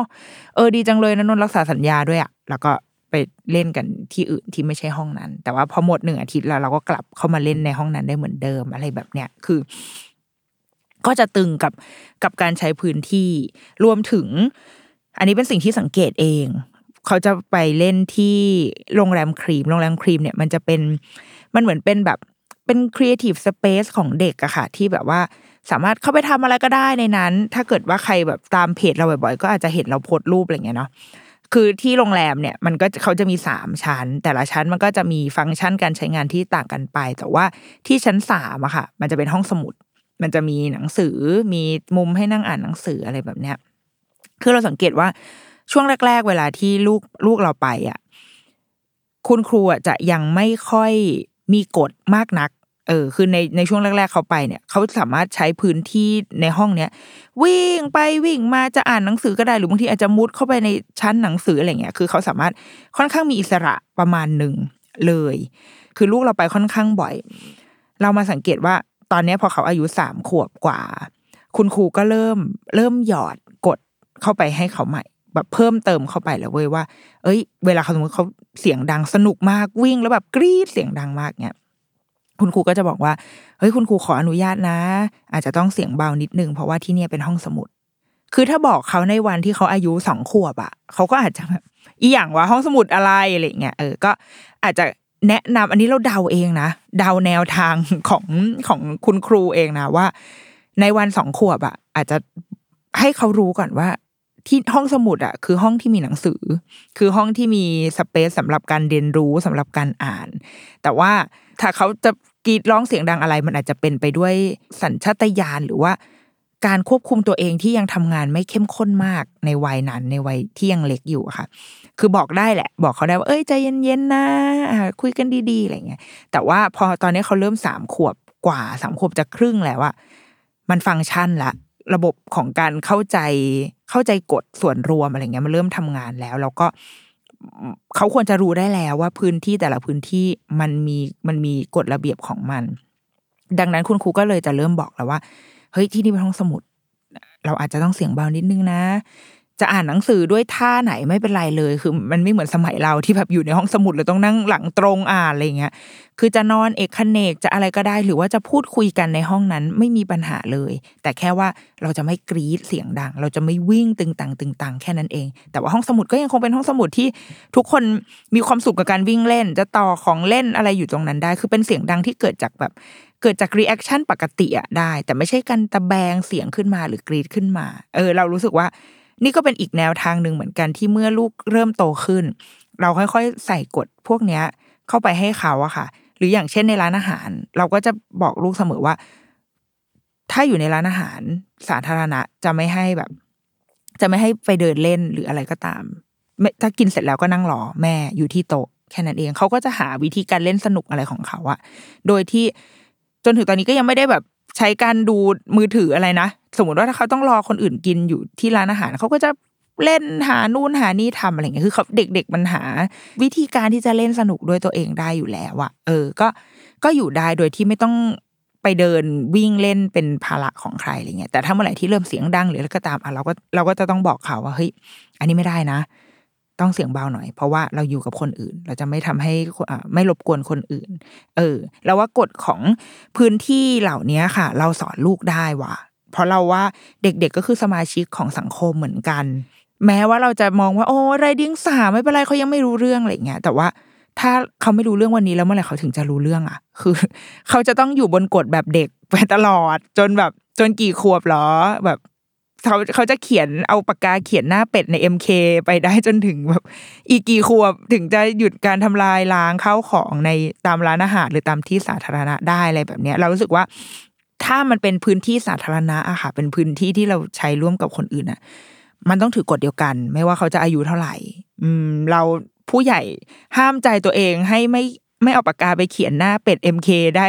เออดีจังเลยนะนนรักษาสัญญาด้วยอะแล้วก็ ไปเล่นกันที่อื่นที่ไม่ใช่ห้องนั้น แต่ว่าพอหมดหนึ่งอาทิตย์แล้วเราก็กลับเข้ามาเล่นในห้องนั้นได้เหมือนเดิมอะไรแบบเนี้ยคือ ก็จะตึงกับกับการใช้พื้นที่รวมถึง อันนี้เป็นสิ่งที่สังเกตเอง เขาจะไปเล่นที่โรงแรมครีมโรงแรมครีมเนี่ยมันจะเป็นมันเหมือนเป็นแบบเป็น creative space ของเด็กอะค่ะ ที่แบบว่าสามารถเข้าไปทำอะไรก็ได้ในนั้น ถ้าเกิดว่าใครแบบตามเพจเราบ่อยๆ ก็อาจจะเห็นเราโพสต์รูปอะไรเงี้ยเนาะ คือที่โรงแรมเนี่ยมันก็เขาจะมีสามชั้น แต่ละชั้นมันก็จะมีฟังก์ชันการใช้งานที่ต่างกันไป แต่ว่าที่ชั้นสามอะค่ะ มันจะเป็นห้องสมุด มันจะมีหนังสือมีมุมให้นั่งอ่านหนังสืออะไรแบบเนี้ยคือเราสังเกตว่าช่วงแรก ๆ เวลาที่ลูกลูกเราไปอะคุณครูจะยังไม่ค่อยมีกฎมากนัก เออคือในในช่วงแรก ๆเขาไปเนี่ยเขาสามารถใช้พื้นที่ในห้องเนี้ยวิ่งไปวิ่งมาจะอ่านหนังสือก็ได้หรือบางทีอาจจะมุดเข้าไปในชั้นหนังสืออะไรเงี้ยคือเขาสามารถค่อนข้างมีอิสระประมาณหนึ่งเลย คือลูกเราไปค่อนข้างบ่อย เรามาสังเกตว่าตอนนี้พอเขาอายุสามขวบกว่า คุณครูก็เริ่มเริ่มหยอดกดเข้าไปให้เขาใหม่แบบเพิ่มเติมเข้าไปแล้วเว้ยว่า เอ้ย เวลาเขาสมมติเขาเสียงดังสนุกมากวิ่งแล้วแบบกรี๊ดเสียงดังมากเนี่ย คุณครูก็จะบอกว่าเฮ้ยคุณครูขออนุญาตนะ อาจจะต้องเสียงเบานิดนึงเพราะว่าที่เนี่ยเป็นห้องสมุด คือถ้าบอกเขาในวันที่เขาอายุสองขวบอะเขาก็อาจจะแบบอีอย่างว่าห้องสมุดอะไรอะไรเงี้ยเออก็อาจจะแนะนำอันนี้เราเดาเองนะเดาแนวทางของของคุณครูเองนะว่า ในวันสองขวบอะอาจจะให้เขารู้ก่อนว่า ที่ห้องสมุดอะคือห้องที่มีหนังสือ คือห้องที่มีสเปซสำหรับการเรียนรู้สำหรับการอ่าน แต่ว่าถ้าเขาจะ กรีดร้องเสียงดังอะไร มันอาจจะเป็นไปด้วยสัญชาตญาณหรือว่า การควบคุมตัวเองที่ยังทำงานไม่เข้มข้นมากในวัยนั้นในวัยที่ยังเล็กอยู่ค่ะ คือบอกได้แหละ บอกเขาได้ว่าเอ้ยใจเย็นๆนะคุยกันดีๆอะไรเงี้ยแต่ว่าพอตอนนี้เขาเริ่มสามขวบกว่าสามขวบจะครึ่งแล้วอะมันฟังก์ชันละระบบของการเข้าใจเข้าใจกฎส่วนรวมอะไรเงี้ยมันเริ่มทำงานแล้ว แล้วก็ เขาควรจะรู้ได้แล้วว่าพื้นที่แต่ละพื้นที่มันมีมันมีกฎระเบียบของมัน ดังนั้นคุณครูก็เลยจะเริ่มบอกแล้วว่า เฮ้ยที่นี่เป็นห้องสมุด เราอาจจะต้องเสียงเบานิดนึงนะ จะอ่านหนังสือด้วยท่าไหนไม่เป็นไรเลย คือมันไม่เหมือนสมัยเราที่แบบอยู่ในห้องสมุดเราต้องนั่งหลังตรงอ่านอะไรเงี้ย คือจะนอนเอกคเนกจะอะไรก็ได้ หรือว่าจะพูดคุยกันในห้องนั้นไม่มีปัญหาเลย แต่แค่ว่าเราจะไม่กรีดเสียงดัง เราจะไม่วิ่งตึงตังตึงตังแค่นั้นเอง แต่ว่าห้องสมุดก็ยังคงเป็นห้องสมุดที่ทุกคนมีความสุขกับการวิ่งเล่น จะต่อของเล่นอะไรอยู่ตรงนั้นได้ คือเป็นเสียงดังที่เกิดจากแบบเกิดจาก reaction ปกติอะได้ แต่ไม่ใช่การตะแบงเสียงขึ้นมาหรือกรี๊ดขึ้นมา เออ เรารู้สึกว่า นี่ก็เป็นอีกแนวทางหนึ่งเหมือนกันที่เมื่อลูกเริ่มโตขึ้น เราค่อยๆ ใส่กฎพวกเนี้ยเข้าไปให้เขาอะค่ะ หรืออย่างเช่นในร้านอาหาร เราก็จะบอกลูกเสมอว่า ถ้าอยู่ในร้านอาหารสาธารณะจะไม่ให้แบบ จะไม่ให้ไปเดินเล่นหรืออะไรก็ตามถ้ากินเสร็จแล้วก็นั่งรอแม่อยู่ที่โต๊ะแค่นั้นเองเขาก็จะหาวิธีการเล่นสนุกอะไรของเขาอะโดยที่จนถึงตอนนี้ก็ยังไม่ได้แบบ ใช้การดูมือถืออะไรนะ สมมติว่าถ้าเขาต้องรอคนอื่นกินอยู่ที่ร้านอาหารเขาก็จะเล่นหานู่นหานี่ทำอะไรเงี้ยคือเขาเด็ก ๆ มันหา วิธีการที่จะเล่นสนุกด้วยตัวเองได้อยู่แล้วอะเออ ก็ก็อยู่ได้โดยที่ไม่ต้องไปเดินวิ่งเล่นเป็นภาระของใครอะไรเงี้ยแต่ถ้าเมื่อไหร่ที่เริ่มเสียงดังหรืออะไรก็ตามอะเราก็เราก็จะต้องบอกเขาว่าเฮ้ยอันนี้ไม่ได้นะ ต้องเสียงเบาหน่อย เพราะว่าเราอยู่กับคนอื่น เราจะไม่ทำให้ไม่รบกวนคนอื่น เออ แล้วว่ากฎของพื้นที่เหล่านี้ค่ะ เราสอนลูกได้ว่ะเพราะเราว่าเด็กๆก็คือสมาชิกของสังคมเหมือนกัน แม้ว่าเราจะมองว่าโอ้ไรเดียงสาไม่เป็นไรเขายังไม่รู้เรื่องอะไรเงี้ยแต่ว่าถ้าเขาไม่รู้เรื่องวันนี้แล้วเมื่อไหร่เขาถึงจะรู้เรื่องอะ คือ เขาจะต้องอยู่บนกฎแบบเด็กไปตลอด จนแบบจนกี่ขวบหรอ แบบ เขาเขาจะเขียนเอาปากกาเขียนหน้าเป็ดใน MK ไปได้จนถึงแบบอีกกี่ขวบถึงจะหยุดการทำลายล้างข้าวของในตามร้านอาหารหรือตามที่สาธารณะได้อะไรแบบเนี้ย เรารู้สึกว่าถ้ามันเป็นพื้นที่สาธารณะอะค่ะเป็นพื้นที่ที่เราใช้ร่วมกับคนอื่นอะมันต้องถือกฎเดียวกัน ไม่ว่าเขาจะอายุเท่าไหร่ อืม เราผู้ใหญ่ห้ามใจตัวเองให้ไม่ไม่เอาปากกาไปเขียนหน้าเป็ด MK ได้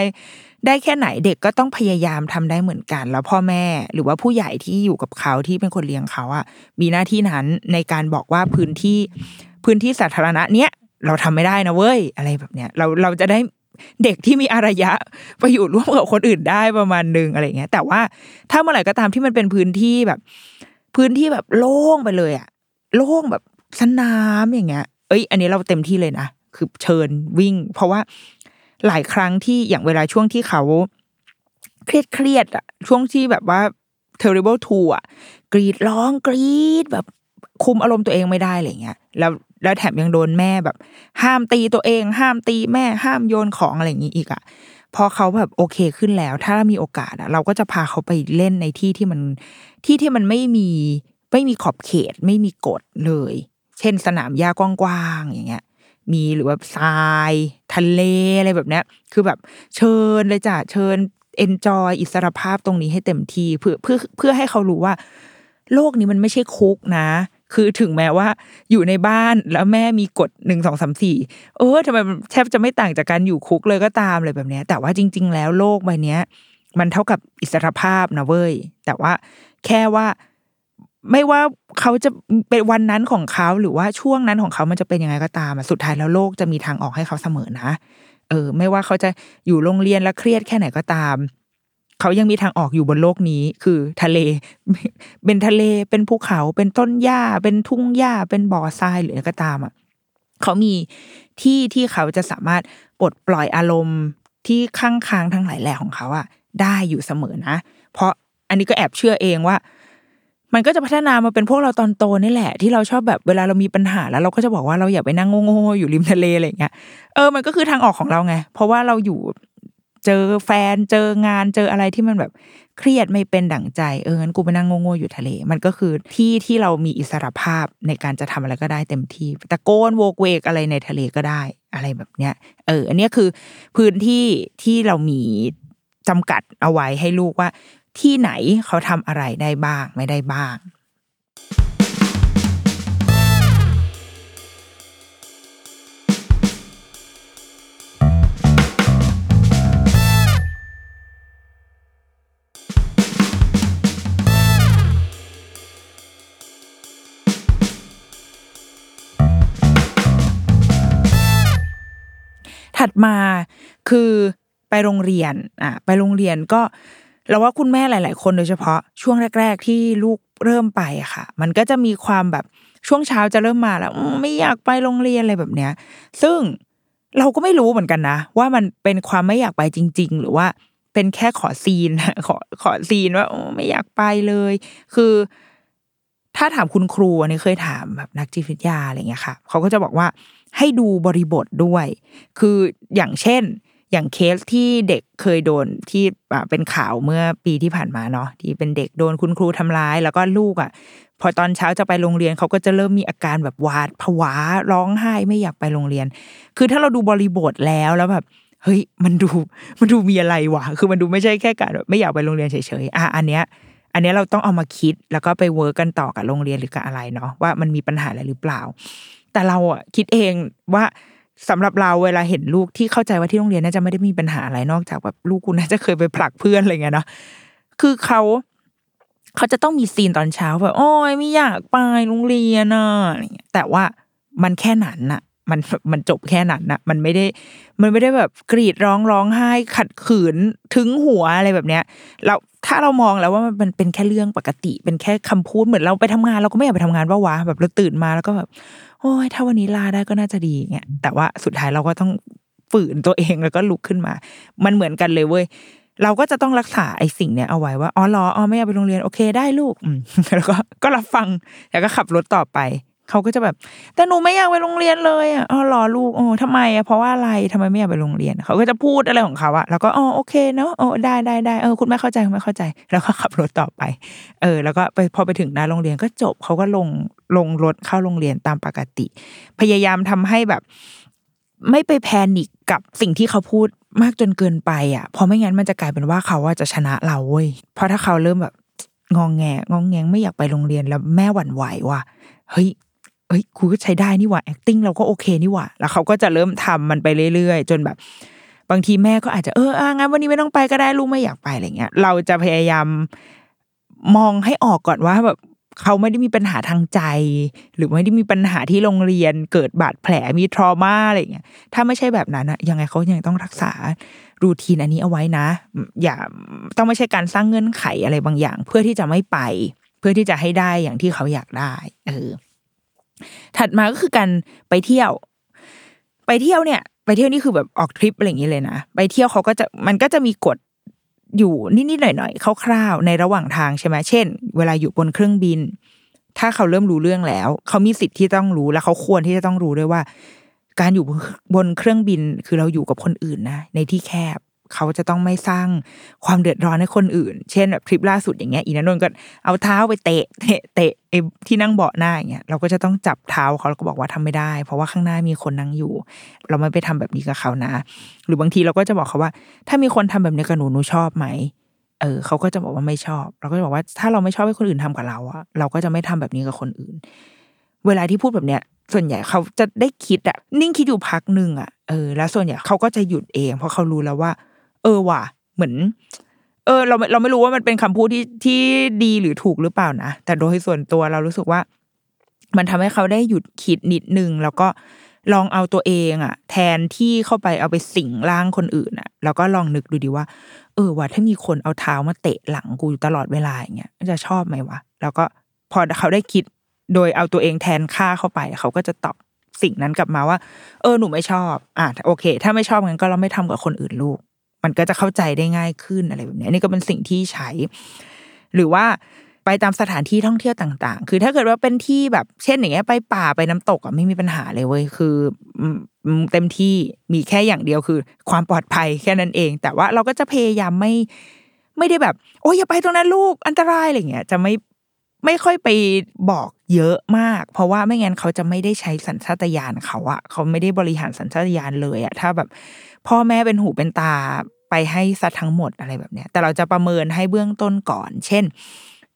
ได้แค่ไหนเด็กก็ต้องพยายามทำได้เหมือนกัน แล้วพ่อแม่หรือว่าผู้ใหญ่ที่อยู่กับเขาที่เป็นคนเลี้ยงเขาอะมีหน้าที่นั้นในการบอกว่าพื้นที่พื้นที่สาธารณะเนี้ยเราทำไม่ได้นะเว้ยอะไรแบบเนี้ยเราเราจะได้เด็กที่มีอารยะไปอยู่ร่วมกับคนอื่นได้ประมาณนึงอะไรเงี้ย แต่ว่าถ้าเมื่อไหร่ก็ตามที่มันเป็นพื้นที่แบบ พื้นที่แบบโล่งไปเลยอะโล่งแบบสนามอย่างเงี้ย เอ้ย อันนี้เราเต็มที่เลยนะคือเชิญวิ่ง เพราะว่า หลายครั้งที่อย่างเวลาช่วงที่เขาเครียดเครียดอะช่วงที่แบบว่า terrible two อะกรีดร้องกรีดแบบคุมอารมณ์ตัวเองไม่ได้อะไรเงี้ยแล้วแล้วแถมยังโดนแม่แบบ ห้ามตีตัวเอง ห้ามตีแม่ห้ามโยนของอะไรอย่างนี้อีกอะพอเขาแบบโอเคขึ้นแล้ว ถ้ามีโอกาสอะเราก็จะพาเขาไปเล่นในที่ที่มันที่ที่มันไม่มีไม่มีขอบเขต ไม่มีกฎเลย เช่นสนามหญ้ากว้างๆอย่างเงี้ย มีหรือว่าทราย ทะเลอะไรแบบนี้คือแบบเชิญเลยจ้ะเชิญเอนจอยอิสรภาพตรงนี้ให้เต็มที่เพื่อเพื่อเพื่อให้เขารู้ว่า โลกนี้มันไม่ใช่คุกนะ คือถึงแม้ว่าอยู่ในบ้านแล้วแม่มีกฎหนึ่งสองสามสี่เออทำไมแทบจะไม่ต่างจากการอยู่คุกเลยก็ตามเลยแบบนี้แต่ว่าจริง ๆ แล้วโลกใบนี้มันเท่ากับอิสรภาพนะเว้ย แต่ว่าแค่ว่า ไม่ว่าเขาจะเป็นวันนั้นของเขาหรือว่าช่วงนั้นของเขามันจะเป็นยังไงก็ตามอะสุดท้ายแล้วโลกจะมีทางออกให้เขาเสมอนะ เออ ไม่ว่าเขาจะอยู่โรงเรียนแล้วเครียดแค่ไหนก็ตาม เขายังมีทางออกอยู่บนโลกนี้ คือทะเล เป็นทะเลเป็นภูเขาเป็นต้นหญ้า เป็นทุ่งหญ้าเป็นบ่อทรายหรืออะไรก็ตามอะเขามีที่ที่เขาจะสามารถปลดปล่อยอารมณ์ที่ข้างค้างทั้งหลายแหล่ของเขาอะ ได้อยู่เสมอนะ เพราะอันนี้ก็แอบเชื่อเองว่า มันก็จะพัฒนามาเป็นพวกเราตอนโตนี่แหละ ที่เราชอบแบบเวลาเรามีปัญหาแล้วเราก็จะบอกว่าเราอย่าไปนั่งโง่ๆอยู่ริมทะเลอะไรอย่างเงี้ยเออมันก็คือทางออกของเราไง เพราะว่าเราอยู่เจอแฟนเจองานเจออะไรที่มันแบบเครียดไม่เป็นดั่งใจเอองั้นกูไปนั่งโง่ๆอยู่ทะเล มันก็คือที่ที่เรามีอิสรภาพในการจะทำอะไรก็ได้เต็มที่ตะโกนโวกเวกอะไรในทะเลก็ได้อะไรแบบเนี้ย เออ อันนี้คือพื้นที่ที่เรามีจำกัดเอาไว้ให้ลูกว่า ที่ไหนเขาทำอะไรได้บ้างไม่ได้บ้าง ถัดมาคือไปโรงเรียนอะไปโรงเรียนก็ เราว่าคุณแม่หลาย ๆ คนโดยเฉพาะช่วงแรก ๆ ที่ลูกเริ่มไปอะค่ะ มันก็จะมีความแบบช่วงเช้าจะเริ่มมาแล้วไม่อยากไปโรงเรียนอะไรแบบเนี้ย ซึ่งเราก็ไม่รู้เหมือนกันนะ ว่ามันเป็นความไม่อยากไปจริง ๆ หรือว่าเป็นแค่ขอซีนขอขอซีนว่าไม่อยากไปเลย คือ ถ้าถามคุณครูอันนี้เคยถามแบบนักจิตวิทยาอะไรเงี้ยค่ะเขาก็จะบอกว่าให้ดูบริบทด้วย คืออย่างเช่น อย่างเคสที่เด็กเคยโดนที่เป็นข่าวเมื่อปีที่ผ่านมาเนาะที่เป็นเด็กโดนคุณครูทำร้าย แล้วก็ลูกอะ พอตอนเช้าจะไปโรงเรียนเขาก็จะเริ่มมีอาการแบบหวาดผวาร้องไห้ไม่อยากไปโรงเรียน คือถ้าเราดูบริบทแล้วแล้วแบบเฮ้ยมันดูมันดูมีอะไรวะคือมันดูไม่ใช่แค่การแบบไม่อยากไปโรงเรียนเฉยๆอะอันเนี้ยอันเนี้ยเราต้องเอามาคิดแล้วก็ไป work กันต่อกับโรงเรียนหรือกับอะไรเนาะว่ามันมีปัญหาอะไรหรือเปล่า แต่เราอะคิดเองว่า สำหรับเราเวลาเห็นลูกที่เข้าใจว่าที่โรงเรียนน่าจะไม่ได้มีปัญหาอะไรนอกจากแบบลูกกูน่าจะเคยไปผลักเพื่อนอะไรเงี้ยเนาะคือเขาเขาจะต้องมีซีนตอนเช้าแบบโอ้ยไม่อยากไปโรงเรียนอะอะไรเงี้ยแต่ว่ามันแค่นั้นน่ะ มันมันจบแค่นั้นน่ะ มันไม่ได้ มันไม่ได้แบบกรีดร้องร้องไห้ ขัดขืนถึงหัวอะไรแบบเนี้ย เราถ้าเรามองแล้วว่ามันเป็นแค่เรื่องปกติ เป็นแค่คำพูดเหมือนเราไปทำงาน เราก็ไม่อยากไปทำงานว่าวะแบบเราตื่นมาแล้วก็แบบ โอ้ยถ้าวันนี้ลาได้ก็น่าจะดีเงี้ยแต่ว่าสุดท้ายเราก็ต้องฝืนตัวเองแล้วก็ลุกขึ้นมา มันเหมือนกันเลยเว้ยเราก็จะต้องรักษาไอ้สิ่งเนี้ยเอาไว้ว่าอ๋อรออ๋อไม่อยากไปโรงเรียนโอเคได้ลูกแล้วก็ก็รับฟังแล้วก็ขับรถต่อไป เขาก็จะแบบ แต่หนูไม่อยากไปโรงเรียนเลยอะอ๋อหรอลูกโอ้ทำไมอะเพราะว่าอะไรทำไมไม่อยากไปโรงเรียน เขาก็จะพูดอะไรของเขาอะแล้วก็อ๋อโอเคเนาะโอ้ได้ได้ได้เออคุณแม่เข้าใจคุณแม่เข้าใจ แล้วก็ขับรถต่อไป เออ แล้วก็ไปพอไปถึงหน้าโรงเรียนก็จบเขาก็ลงลงรถเข้าโรงเรียนตามปกติ พยายามทำให้แบบ ไม่ไปแพนิคกับสิ่งที่เขาพูดมากจนเกินไปอะเพราะไม่งั้นมันจะกลายเป็นว่าเขาว่าจะชนะเราเว้ยเพราะถ้าเขาเริ่มแบบงองแงงองแงงไม่อยากไปโรงเรียนแล้วแม่หวั่นไหวว่ะเฮ้ย เฮ้ยครูก็ใช้ได้นี่หว่า acting เราก็โอเคนี่หว่า แล้วเขาก็จะเริ่มทำมันไปเรื่อยๆ จนแบบ บางทีแม่ก็อาจจะเอออะงั้นวันนี้ไม่ต้องไปก็ได้ลูกไม่อยากไปอะไรเงี้ย เราจะพยายามมองให้ออกก่อนว่าแบบเขาไม่ได้มีปัญหาทางใจ หรือไม่ได้มีปัญหาที่โรงเรียน เกิดบาดแผลมีทรมาอะไรเงี้ยถ้าไม่ใช่แบบนั้นอะยังไงเขายังต้องรักษารูทีนอันนี้เอาไว้นะ อย่าต้องไม่ใช่การสร้างเงื่อนไขอะไรบางอย่าง เพื่อที่จะไม่ไป เพื่อที่จะให้ได้อย่างที่เขาอยากได้ เออ ถัดมาก็คือการไปเที่ยว ไปเที่ยวเนี่ย ไปเที่ยวนี่คือแบบออกทริปอะไรอย่างนี้เลยนะ ไปเที่ยวเขาก็จะมันก็จะมีกฎอยู่นิดๆหน่อยๆคร่าวๆในระหว่างทางใช่ไหมเช่น เวลาอยู่บนเครื่องบิน ถ้าเขาเริ่มรู้เรื่องแล้ว เขามีสิทธิ์ที่ต้องรู้และเขาควรที่จะต้องรู้ด้วยว่า การอยู่บนเครื่องบินคือเราอยู่กับคนอื่นนะในที่แคบ เขาจะต้องไม่สร้างความเดือดร้อนให้คนอื่น เช่นแบบทริปล่าสุดอย่างเงี้ยอีนันนนท์ก็เอาเท้าไปเตะเตะเตะไอ้ที่นั่งเบาะหน้าอย่างเงี้ยเราก็จะต้องจับเท้าเขาแล้วก็บอกว่าทำไม่ได้ เพราะว่าข้างหน้ามีคนนั่งอยู่ เราไม่ไปทำแบบนี้กับเขานะ หรือบางทีเราก็จะบอกเขาว่า ถ้ามีคนทำแบบนี้กับหนูหนูชอบไหมเออเขาก็จะบอกว่าไม่ชอบ เราก็จะบอกว่าถ้าเราไม่ชอบให้คนอื่นทำกับเราอะเราก็จะไม่ทำแบบนี้กับคนอื่น เวลาที่พูดแบบเนี้ยส่วนใหญ่เขาจะได้คิดอะนิ่งคิดอยู่พักหนึ่งอะเออแล้วส่วนใหญ่เขาก็จะหยุดเอง เพราะเขารู้แล้วว่า เออว่ะ เหมือน เออ เราเราไม่รู้ว่ามันเป็นคำพูดที่ที่ดีหรือถูกหรือเปล่านะแต่โดยส่วนตัวเรารู้สึกว่า มันทำให้เขาได้หยุดคิดนิดนึงแล้วก็ลองเอาตัวเองอะแทนที่เข้าไปเอาไปสิงร่างคนอื่นอะแล้วก็ลองนึกดูดีว่า เออว่าถ้ามีคนเอาเท้ามาเตะหลังกูอยู่ตลอดเวลาอย่างเงี้ยจะชอบไหมวะแล้วก็พอเขาได้คิดโดยเอาตัวเองแทนค่าเข้าไป เขาก็จะตอบสิ่งนั้นกลับมาว่า เออหนูไม่ชอบ อะโอเค ถ้าไม่ชอบงั้นก็เราไม่ทำกับคนอื่นลูก มันก็จะเข้าใจได้ง่ายขึ้นอะไรแบบนี้นี่ก็เป็นสิ่งที่ใช้ หรือว่าไปตามสถานที่ท่องเที่ยวต่าง ๆ คือถ้าเกิดว่าเป็นที่แบบ เช่นอย่างเงี้ยไปป่าไปน้ำตกอะไม่มีปัญหาเลยเว้ยคือเต็มที่มีแค่อย่างเดียวคือ ความปลอดภัยแค่นั้นเอง แต่ว่าเราก็จะพยายามไม่ไม่ได้แบบ โอ้ยอย่าไปตรงนั้นลูกอันตรายอะไรเงี้ยจะไม่ไม่ค่อยไปบอกเยอะมาก เพราะว่าไม่งั้นเขาจะไม่ได้ใช้สัญชาตญาณเขาอะเขาไม่ได้บริหารสัญชาตญาณเลยอะถ้าแบบ พ่อแม่เป็นหูเป็นตาไปให้ซะทั้งหมดอะไรแบบเนี้ย แต่เราจะประเมินให้เบื้องต้นก่อน เช่น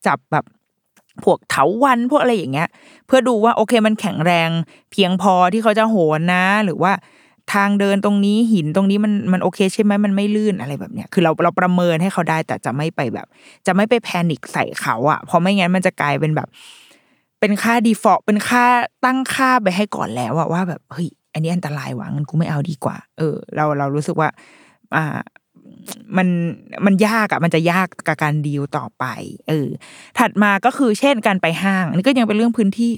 จับแบบพวกเถาวันพวกอะไรอย่างเงี้ย เพื่อดูว่าโอเคมันแข็งแรง เพียงพอที่เขาจะโหนนะ หรือว่าทางเดินตรงนี้หินตรงนี้มันมันโอเคใช่ไหมมันไม่ลื่นอะไรแบบเนี้ยคือเราเราประเมินให้เขาได้แต่จะไม่ไปแบบ จะไม่ไปแพนิคใส่เขาอะเพราะไม่งั้นมันจะกลายเป็นแบบ เป็นค่าดีฟอลเป็นค่าตั้งค่าไปให้ก่อนแล้วอะว่าแบบเฮ้ย อันนี้อันตรายหว่ะงั้นกูไม่เอาดีกว่า เออ เราเรารู้สึกว่า อ่ามันมันยากอะมันจะยากกับการดีลต่อไป เออ ถัดมาก็คือเช่นการไปห้างนนี้ก็ยังเป็นเรื่องพื้นที่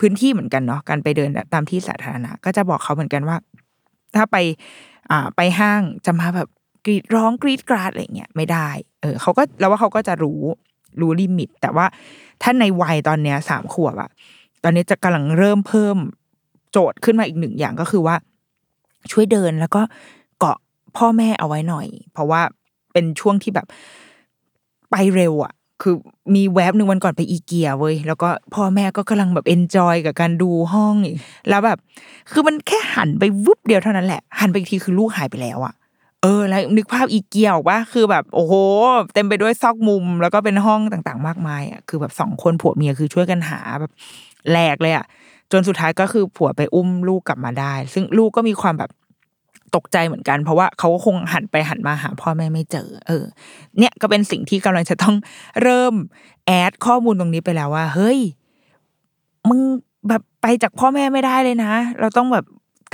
พื้นที่เหมือนกันเนาะการไปเดินตามที่สาธารณะ ก็จะบอกเขาเหมือนกันว่า ถ้าไป อ่า ไปห้างจะมาแบบกรีดร้องกรีดกราดอะไรเงี้ยไม่ได้ เออเขาก็แล้วว่าเขาก็จะรู้รู้ลิมิต แต่ว่าถ้าในวัยตอนเนี้ยสามขวบอะตอนนี้จะกำลังเริ่มเพิ่ม โจทย์ขึ้นมาอีกหนึ่งอย่างก็คือว่า ช่วยเดินแล้วก็เกาะพ่อแม่เอาไว้หน่อย เพราะว่าเป็นช่วงที่แบบไปเร็วอะคือมีแวบหนึ่งวันก่อนไปอีเกียเว้ยแล้วก็พ่อแม่ก็กำลังแบบเอนจอยกับการดูห้องอีกแล้วแบบ คือมันแค่หันไปวุบเดียวเท่านั้นแหละ หันไปอีกทีคือลูกหายไปแล้วอะเออแล้วนึกภาพอีเกียออกว่าคือแบบ โอ้โห เต็มไปด้วยซอกมุม แล้วก็เป็นห้องต่างๆ มากมายอะคือแบบสองคนผัวเมียคือช่วยกันหาแบบแหลกเลยอะ จนสุดท้ายก็คือผัวไปอุ้มลูกกลับมาได้ ซึ่งลูกก็มีความแบบตกใจเหมือนกัน เพราะว่าเขาก็คงหันไปหันมาหาพ่อแม่ไม่เจอ เออ เนี่ยก็เป็นสิ่งที่กำลังจะต้องเริ่มแอดข้อมูลตรงนี้ไปแล้วว่า เฮ้ย มึงแบบไปจากพ่อแม่ไม่ได้เลยนะ เราต้องแบบ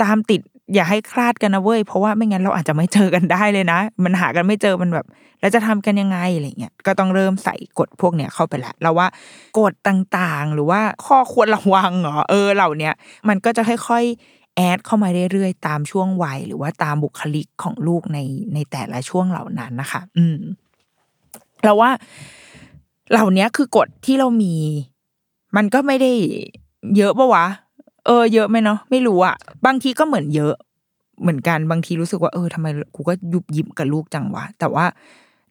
ตามติด อย่าให้คลาดกันนะเว้ยเพราะว่าไม่งั้นเราอาจจะไม่เจอกันได้เลยนะ มันหากันไม่เจอมันแบบ แล้วจะทำกันยังไงอะไรเงี้ยก็ต้องเริ่มใส่กฎพวกเนี้ยเข้าไปละเราว่ากฎต่างๆ หรือว่าข้อควรระวังเหรอเออเหล่าเนี้ยมันก็จะค่อยๆแอดเข้ามาเรื่อยๆตามช่วงวัยหรือว่าตามบุคลิกของลูกในในแต่ละช่วงเหล่านั้นนะคะ อืมเราว่า เหล่านี้คือกฎที่เรามี มันก็ไม่ได้เยอะปะวะ เออเยอะไหมเนาะไม่รู้อะบางทีก็เหมือนเยอะ เหมือนกันบางทีรู้สึกว่าเออทำไมกูก็ยุบยิบกับลูกจังวะแต่ว่า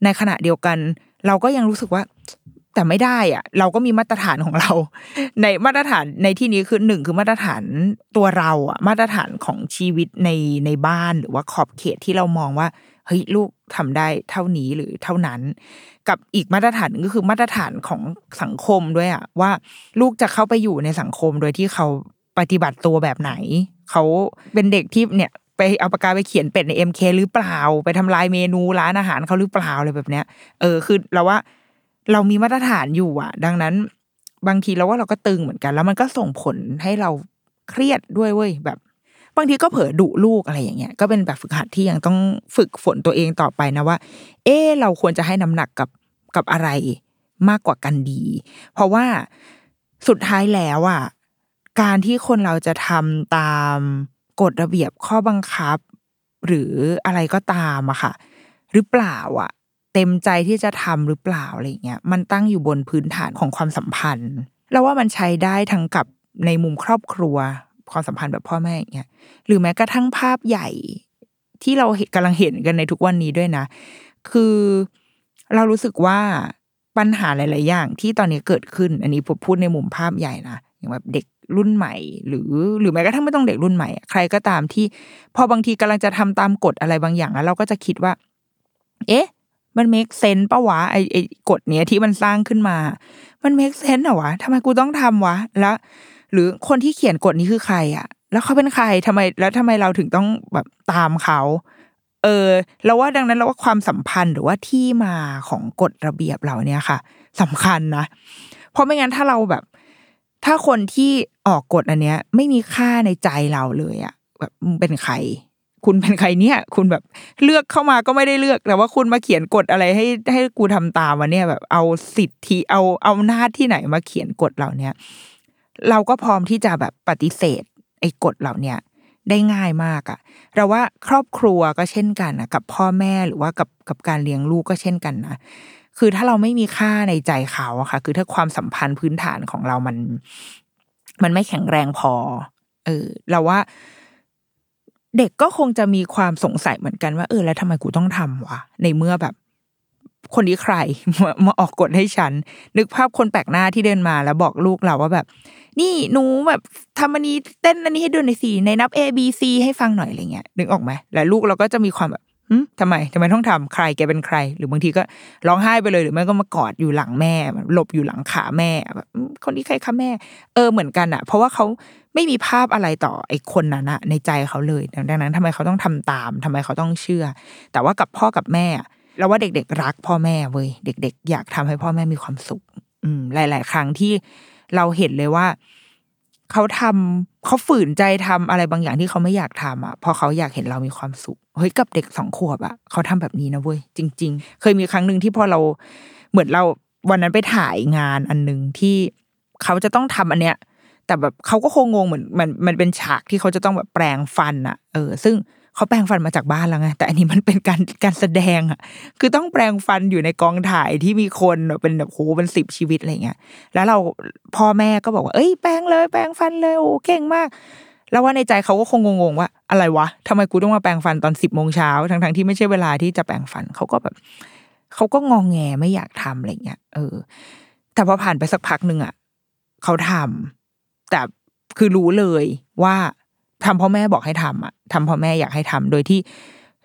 ในขณะเดียวกัน เราก็ยังรู้สึกว่า แต่ไม่ได้อะ เราก็มีมาตรฐานของเรา ในมาตรฐานในที่นี้คือหนึ่งคือมาตรฐานตัวเราอะ มาตรฐานของชีวิตในในบ้านหรือว่าขอบเขตที่เรามองว่าเฮ้ยลูกทำได้เท่านี้หรือเท่านั้น กับอีกมาตรฐานก็คือมาตรฐานของสังคมด้วยอะว่า ลูกจะเข้าไปอยู่ในสังคมโดยที่เขา ปฏิบัติตัวแบบไหน เขาเป็นเด็กที่เนี่ยไปเอาปากกาไปเขียนเป็ดในเอ็มเคหรือเปล่า ไปทำลายเมนูร้านอาหารเขาหรือเปล่าอะไรแบบเนี้ย เออคือเราว่าเรามีมาตรฐานอยู่อะ ดังนั้น บางทีเราว่าเราก็ตึงเหมือนกัน แล้วมันก็ส่งผลให้เราเครียดด้วยเว้ยแบบ บางทีก็เผลอดุลูกอะไรอย่างเงี้ยก็เป็นแบบฝึกหัดที่ยังต้องฝึกฝนตัวเองต่อไปนะว่า เออเราควรจะให้น้ำหนักกับกับอะไรมากกว่ากันดี เพราะว่าสุดท้ายแล้วอะ การที่คนเราจะทำตามกฎระเบียบข้อบังคับ หรืออะไรก็ตามอะค่ะ หรือเปล่าอะเต็มใจที่จะทำหรือเปล่าอะไรเงี้ยมันตั้งอยู่บนพื้นฐานของความสัมพันธ์เราว่ามันใช้ได้ทั้งกับในมุมครอบครัวความสัมพันธ์แบบพ่อแม่อย่างเงี้ยหรือแม้กระทั่งภาพใหญ่ที่เราเห็นกำลังเห็นกันในทุกวันนี้ด้วยนะ คือเรารู้สึกว่าปัญหาหลาย ๆ อย่างที่ตอนนี้เกิดขึ้น อันนี้ผมพูดในมุมภาพใหญ่นะอย่างแบบเด็ก รุ่นใหม่ หรือหรือแม้กระทั่งไม่ต้องเด็กรุ่นใหม่ ใครก็ตามที่ พอบางทีกำลังจะทำตามกฎอะไรบางอย่างแล้วเราก็จะคิดว่า เอ๊ะ มันเมคเซนปะวะไอไอกฎเนี้ยที่มันสร้างขึ้นมา มันเมคเซนเหรอวะทำไมกูต้องทำวะ แล้ว หรือคนที่เขียนกฎนี้คือใครอะแล้วเขาเป็นใครทำไม แล้วทำไมเราถึงต้องแบบตามเขาเออเราว่าดังนั้นเราว่าความสัมพันธ์หรือว่าที่มาของกฎระเบียบเหล่าเนี้ยค่ะสำคัญนะ เพราะไม่งั้นถ้าเราแบบ ถ้าคนที่ ออกกฎอันเนี้ย ไม่มีค่าในใจเราเลยอะแบบเป็นใคร คุณเป็นใครเนี่ย คุณแบบเลือกเข้ามาก็ไม่ได้เลือกแต่ว่าคุณมาเขียนกฎอะไรให้ให้กูทำตามวันเนี้ยแบบเอาสิทธิเอาเอาหน้าที่ไหนมาเขียนกฎเหล่าเนี้ยเราก็พร้อมที่จะแบบปฏิเสธไอ้กฎเหล่าเนี้ยได้ง่ายมากอะเราว่าครอบครัวก็เช่นกันนะกับพ่อแม่หรือว่ากับกับการเลี้ยงลูกก็เช่นกันนะคือถ้าเราไม่มีค่าในใจเขาอะค่ะ คือถ้าความสัมพันธ์พื้นฐานของเรามัน มันไม่แข็งแรงพอ เออเราว่า เด็กก็คงจะมีความสงสัยเหมือนกันว่า เออ แล้วทำไมกูต้องทำวะในเมื่อแบบ คนนี้ใครมามาออกกฎให้ฉัน นึกภาพคนแปลกหน้าที่เดินมาแล้วบอกลูกเราว่าแบบ นี่หนูแบบทำอันนี้เต้นอันนี้ให้ดูหน่อยสิในนับ A B C ให้ฟังหน่อยอะไรเงี้ยนึกออกไหมแล้วลูกเราก็จะมีความแบบ ทำไมทำไมต้องทำใครแกเป็นใคร หรือบางทีก็ร้องไห้ไปเลยหรือไม่ก็มากอดอยู่หลังแม่หลบอยู่หลังขาแม่แบบคนนี้ใครคะแม่ เออเหมือนกันอะเพราะว่าเขาไม่มีภาพอะไรต่อไอ้คนนั้นอะในใจเขาเลยดังนั้นทำไมเขาต้องทำตามทำไมเขาต้องเชื่อ แต่ว่ากับพ่อกับแม่เราว่าเด็ก ๆ รักพ่อแม่เว้ยเด็ก ๆ อยากทำให้พ่อแม่มีความสุข อืมหลาย ๆ ครั้งที่เราเห็นเลยว่า เขาทำเขาฝืนใจทำอะไรบางอย่างที่เขาไม่อยากทำอะเพราะเขาอยากเห็นเรามีความสุขเฮ้ยกับเด็กสองขวบอะเขาทำแบบนี้นะเว้ยจริง ๆ เคยมีครั้งหนึ่งที่พอเราเหมือนเราวันนั้นไปถ่ายงานอันหนึ่งที่เขาจะต้องทำอันเนี้ย แต่แบบเขาก็คงงงเหมือนมันมันเป็นฉากที่เขาจะต้องแบบแปลงฟันอะ เออ ซึ่ง เขาแปลงฟันมาจากบ้านแล้วไงแต่อันนี้มันเป็นการการแสดงอะคือต้องแปลงฟันอยู่ในกองถ่ายที่มีคนแบบเป็นแบบโหเป็นสิบชีวิตอะไรเงี้ยแล้วเราพ่อแม่ก็บอกว่าเอ้ยแปลงเลยแปลงฟันเลยโอ้เก่งมาก แล้วว่าในใจเขาก็คงงงว่า อะไรวะทำไมกูต้องมาแปลงฟันตอนสิบโมงเช้าทั้งๆที่ไม่ใช่เวลาที่จะแปลงฟันเขาก็แบบเขาก็งองแงไม่อยากทำอะไรเงี้ยเออ แต่พอผ่านไปสักพักหนึ่งอะเขาทำแต่คือรู้เลยว่า ทำเพราะแม่บอกให้ทำอะทำเพราะแม่อยากให้ทำโดยที่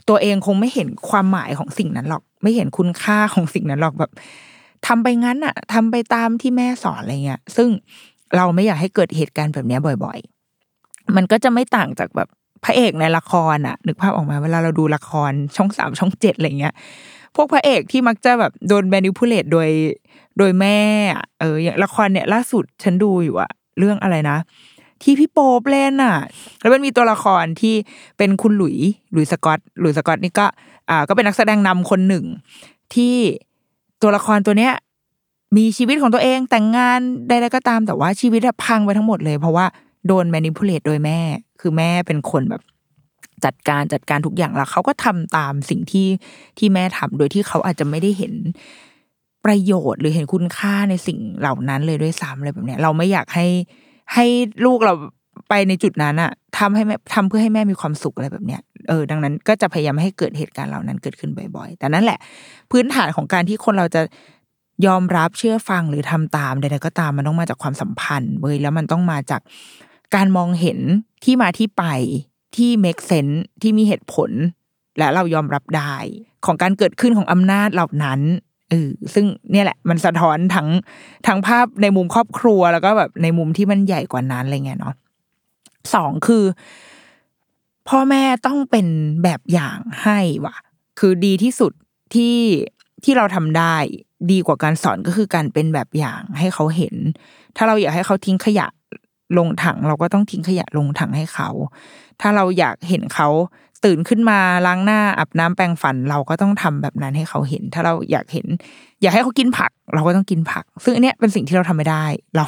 ตัวเองคงไม่เห็นความหมายของสิ่งนั้นหรอก ไม่เห็นคุณค่าของสิ่งนั้นหรอกแบบทำไปงั้นอะทำไปตามที่แม่สอนอะไรเงี้ย ซึ่งเราไม่อยากให้เกิดเหตุการณ์แบบนี้บ่อย ๆ มันก็จะไม่ต่างจากแบบพระเอกในละครอะ นึกภาพออกมาเวลาเราดูละครช่องสามช่องเจ็ดอะไรเงี้ยพวกพระเอกที่มักจะแบบโดน manipulate โดยโดยแม่อะเอออย่างละครเนี่ยล่าสุดฉันดูอยู่อะเรื่องอะไรนะ ที่พี่โป๊ปเล่นอะ แล้วมันมีตัวละครที่เป็นคุณหลุยหลุยสกอตหลุยสกอตนี่ก็อ่าก็เป็นนักแสดงนำคนหนึ่ง ที่ตัวละครตัวเนี้ยมีชีวิตของตัวเองแต่งงานใดๆก็ตามแต่ว่าชีวิตพังไปทั้งหมดเลย เพราะว่าโดน manipulate โดยแม่ คือแม่เป็นคนแบบจัดการจัดการทุกอย่างแล้วเขาก็ทำตามสิ่งที่ที่แม่ทำโดยที่เขาอาจจะไม่ได้เห็นประโยชน์หรือเห็นคุณค่าในสิ่งเหล่านั้นเลยด้วยซ้ำอะไรแบบเนี้ยเราไม่อยากให้ ให้ลูกเราไปในจุดนั้นอะทำให้แม่ทำเพื่อให้แม่มีความสุขอะไรแบบเนี้ยเออดังนั้นก็จะพยายามให้เกิดเหตุการณ์เหล่านั้นเกิดขึ้นบ่อยๆ แต่นั่นแหละ พื้นฐานของการที่คนเราจะยอมรับเชื่อฟังหรือทำตามใดๆก็ตามมันต้องมาจากความสัมพันธ์เว้ยแล้วมันต้องมาจากการมองเห็นที่มาที่ไปที่ make sense ที่มีเหตุผล และเรายอมรับได้ ของการเกิดขึ้นของอำนาจเหล่านั้น เออซึ่งเนี่ยแหละมันสะท้อนทั้งทั้งภาพในมุมครอบครัวแล้วก็แบบในมุมที่มันใหญ่กว่านั้นอะไรเงี้ยเนาะสองคือ พ่อแม่ต้องเป็นแบบอย่างให้ว่ะ คือดีที่สุดที่ที่เราทำได้ดีกว่าการสอนก็คือการเป็นแบบอย่างให้เขาเห็น ถ้าเราอยากให้เขาทิ้งขยะ ลงถัง เราก็ต้องทิ้งขยะลงถังให้เขา ถ้าเราอยากเห็นเขาตื่นขึ้นมาล้างหน้าอาบน้ำแปรงฟัน เราก็ต้องทำแบบนั้นให้เขาเห็น ถ้าเราอยากเห็น อยากให้เขากินผัก เราก็ต้องกินผัก ซึ่งอันเนี้ยเป็นสิ่งที่เราทำไม่ได้ เรา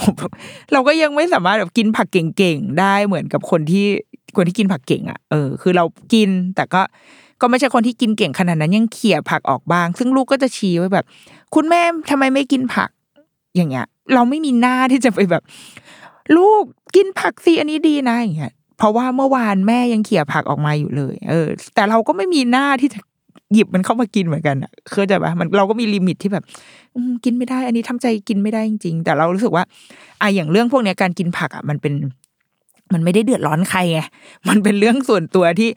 เราก็ยังไม่สามารถแบบกินผักเก่งๆได้เหมือนกับคนที่คนที่กินผักเก่งอะเออคือเรากินแต่ก็ก็ไม่ใช่คนที่กินเก่งขนาดนั้นยังเขี่ยผักออกบ้าง ซึ่งลูกก็จะชี้ไว้แบบ คุณแม่ทำไมไม่กินผัก อย่างเงี้ย เราไม่มีหน้าที่จะไปแบบ ลูกกินผักสิอันนี้ดีนะอย่างเงี้ยเพราะว่าเมื่อวานแม่ยังเขี่ยผักออกมาอยู่เลย เออ แต่เราก็ไม่มีหน้าที่จะหยิบมันเข้ามากินเหมือนกันอะเข้าใจปะมันเราก็มีลิมิตที่แบบกินไม่ได้ อันนี้ทำใจกินไม่ได้จริงๆแต่เรารู้สึกว่าอะอย่างเรื่องพวกเนี้ยการกินผักอะมันเป็นมันไม่ได้เดือดร้อนใครไง มันเป็นเรื่องส่วนตัวที่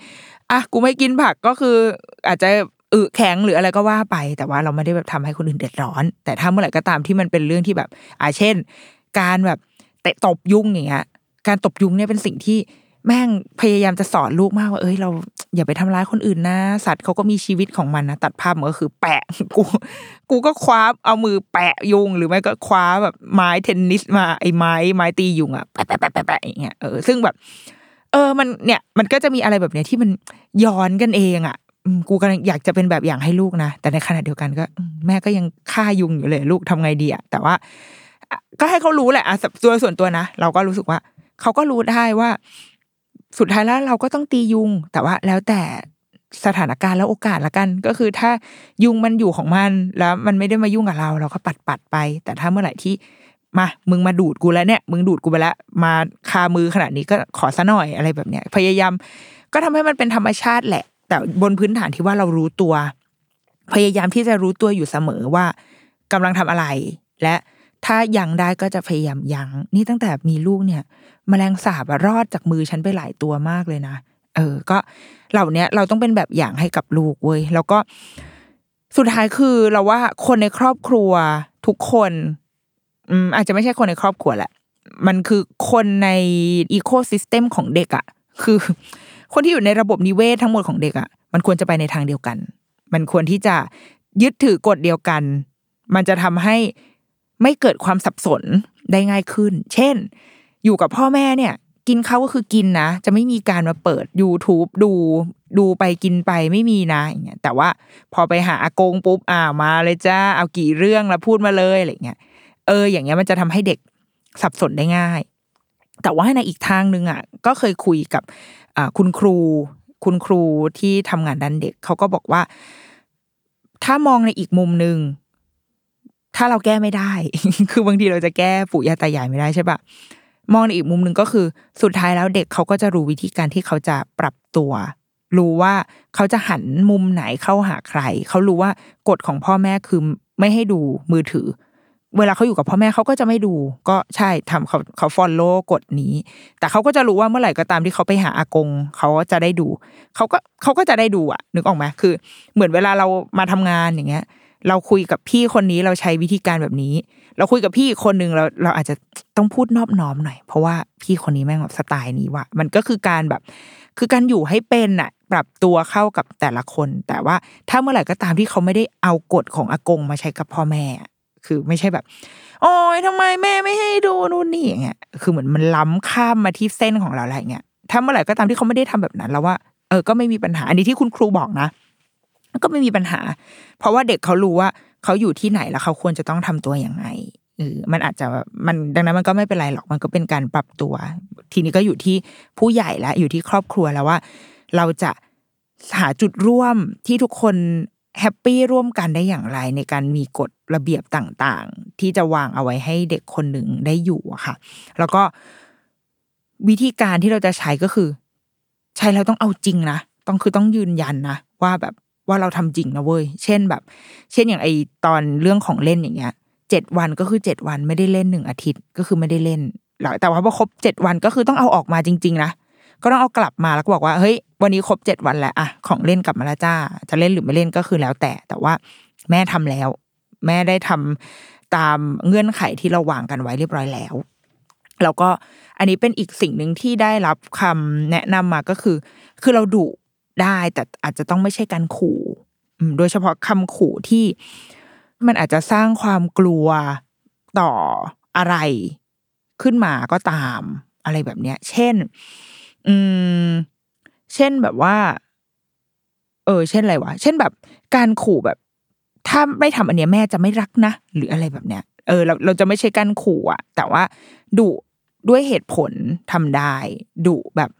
อะ กูไม่กินผักก็คือ อาจจะอึแข็งหรืออะไรก็ว่าไป แต่ว่าเราไม่ได้แบบทำให้คนอื่นเดือดร้อน แต่ถ้าเมื่อไหร่ก็ตามที่มันเป็นเรื่องที่แบบ อะเช่น การแบบ เตะตบยุ่งอย่างเงี้ยการตบยุงเนี่ยเป็นสิ่งที่แม่งพยายามจะสอนลูกมากว่าเอ้ยเราอย่าไปทำร้ายคนอื่นนะ สัตว์เขาก็มีชีวิตของมันนะตัดภาพมันก็คือแปะกู กูก็คว้าเอามือแปะยุง หรือไม่ก็คว้าแบบไม้เทนนิสมาไอ้ไม้ไม้ตียุงอะแปะแปะแปะแปะแปะอย่างเงี้ยเออซึ่งแบบ เออมันเนี่ย มันก็จะมีอะไรแบบเนี้ยที่มันย้อนกันเองอะกูกำลังอยากจะเป็นแบบอย่างให้ลูกนะแต่ในขณะเดียวกันก็ แม่ก็ยังฆ่ายุงอยู่เลย ลูกทำไงดีอะแต่ว่า ก็ให้เขารู้แหละอะตัวส่วนตัวนะเราก็รู้สึกว่าเขาก็รู้ได้ว่า สุดท้ายแล้วเราก็ต้องตียุง แต่ว่าแล้วแต่สถานการณ์แล้วโอกาสละกัน ก็คือถ้ายุงมันอยู่ของมันแล้วมันไม่ได้มายุ่งกับเรา เราก็ปัดปัดไป แต่ถ้าเมื่อไหร่ที่มามึงมาดูดกูแล้วเนี่ย มึงดูดกูไปแล้วมาคามือขนาดนี้ก็ขอซะหน่อยอะไรแบบเนี้ย พยายามก็ทำให้มันเป็นธรรมชาติแหละ แต่บนพื้นฐานที่ว่าเรารู้ตัว พยายามที่จะรู้ตัวอยู่เสมอว่ากำลังทำอะไร และ ถ้ายังได้ก็จะพยายามยังนี่ตั้งแต่มีลูกเนี่ยมแมลงสาบรอดจากมือฉันไปหลายตัวมากเลยนะเออ ก็เหล่านี้เราต้องเป็นแบบอย่างให้กับลูกเว้ยแล้วก็สุดท้ายคือเราว่าคนในครอบครัวทุกคน อืมอาจจะไม่ใช่คนในครอบครัวแหละ มันคือคนในอีโคซิสเต็มของเด็กอะ่ะ คือ คนที่อยู่ในระบบนิเวศทั้งหมดของเด็กอะ่ะ มันควรจะไปในทางเดียวกัน มันควรที่จะยึดถือกฎเดียวกัน มันจะทำให้ ไม่เกิดความสับสนได้ง่ายขึ้น เช่น อยู่กับพ่อแม่เนี่ย กินเขาก็คือกินนะ จะไม่มีการมาเปิด YouTube ดูดูไปกินไปไม่มีนะอย่างเงี้ยแต่ว่าพอไปหาอากงปุ๊บอ่ามาเลยจ้าเอากี่เรื่องแล้วพูดมาเลยอะไรเงี้ยเออ อย่างเงี้ยมันจะทำให้เด็กสับสนได้ง่าย แต่ว่าในอีกทางหนึ่งอะ ก็เคยคุยกับคุณครู คุณครูที่ทำงานด้านเด็กเขาก็บอกว่า ถ้ามองในอีกมุมหนึ่ง ถ้าเราแก้ไม่ได้ คือบางทีเราจะแก้ปู่ย่าตายายไม่ได้ใช่ปะมองในอีกมุมหนึ่งก็คือ สุดท้ายแล้วเด็กเขาก็จะรู้วิธีการที่เขาจะปรับตัว รู้ว่าเขาจะหันมุมไหนเข้าหาใคร เขารู้ว่ากฎของพ่อแม่คือไม่ให้ดูมือถือ เวลาเขาอยู่กับพ่อแม่เขาก็จะไม่ดู ก็ใช่ทำเขาเขาฟอลโล่กฎนี้ แต่เขาก็จะรู้ว่าเมื่อไหร่ก็ตามที่เขาไปหาอากง เขาจะได้ดู เขาก็เขาก็จะได้ดูอะ นึกออกไหมคือ เหมือนเวลาเรามาทำงานอย่างเงี้ย เราคุยกับพี่คนนี้เราใช้วิธีการแบบนี้ เราคุยกับพี่คนหนึ่งเราเราอาจจะต้องพูดนอบน้อมหน่อย เพราะว่าพี่คนนี้แม่งแบบสไตล์นี้ว่ะมันก็คือการแบบ คือการอยู่ให้เป็นอะปรับตัวเข้ากับแต่ละคน แต่ว่าถ้าเมื่อไหร่ก็ตามที่เขาไม่ได้เอากฎของอากงมาใช้กับพ่อแม่คือไม่ใช่แบบ โอ้ยทำไมแม่ไม่ให้ดูนู่นนี่อย่างเงี้ยคือเหมือนมันล้ำข้ามมาที่เส้นของเราอะไรเงี้ยถ้าเมื่อไหร่ก็ตามที่เขาไม่ได้ทำแบบนั้น แล้วว่าเออก็ไม่มีปัญหาอันนี้ที่คุณครูบอกนะ ก็ไม่มีปัญหา เพราะว่าเด็กเขารู้ว่าเขาอยู่ที่ไหนแล้วเขาควรจะต้องทำตัวอย่างไงเออมันอาจจะมันดังนั้นมันก็ไม่เป็นไรหรอกมันก็เป็นการปรับตัว ทีนี้ก็อยู่ที่ผู้ใหญ่แล้วอยู่ที่ครอบครัวแล้วว่า เราจะหาจุดร่วมที่ทุกคนแฮปปี้ร่วมกันได้อย่างไร ในการมีกฎระเบียบต่างๆ ที่จะวางเอาไว้ให้เด็กคนหนึ่งได้อยู่อะค่ะ แล้วก็วิธีการที่เราจะใช้ก็คือ ใช้แล้วต้องเอาจริงนะต้องคือต้องยืนยันนะว่าแบบ ว่าเราทำจริงนะเว้ย เช่นแบบ เช่นอย่างไอตอนเรื่องของเล่นอย่างเงี้ยเจ็ดวันก็คือเจ็ดวันไม่ได้เล่นหนึ่งอาทิตย์ก็คือไม่ได้เล่นหลังแต่ว่าพอครบเจ็ดวันก็คือต้องเอาออกมาจริง ๆ นะก็ต้องเอากลับมาแล้วก็บอกว่าเฮ้ยวันนี้ครบเจ็ดวันแล้วอะของเล่นกลับมาแล้วจ้า จะเล่นหรือไม่เล่นก็คือแล้วแต่ แต่ว่าแม่ทำแล้ว แม่ได้ทำตามเงื่อนไขที่เราวางกันไว้เรียบร้อยแล้วแล้วก็อันนี้เป็นอีกสิ่งหนึ่งที่ได้รับคำแนะนำมาก็คือ คือเราดุ ได้ แต่อาจจะต้องไม่ใช่การขู่โดยเฉพาะคำขู่ที่มันอาจจะสร้างความกลัวต่ออะไรขึ้นมาก็ตามอะไรแบบเนี้ย เช่น อืม เช่นแบบว่า เออ เช่นอะไรวะ เช่นแบบ การขู่แบบ ถ้าไม่ทำอันเนี้ยแม่จะไม่รักนะ หรืออะไรแบบเนี้ย เออ เราเราจะไม่ใช่การขู่อะแต่ว่าดุด้วยเหตุผลทำได้ดุแบบ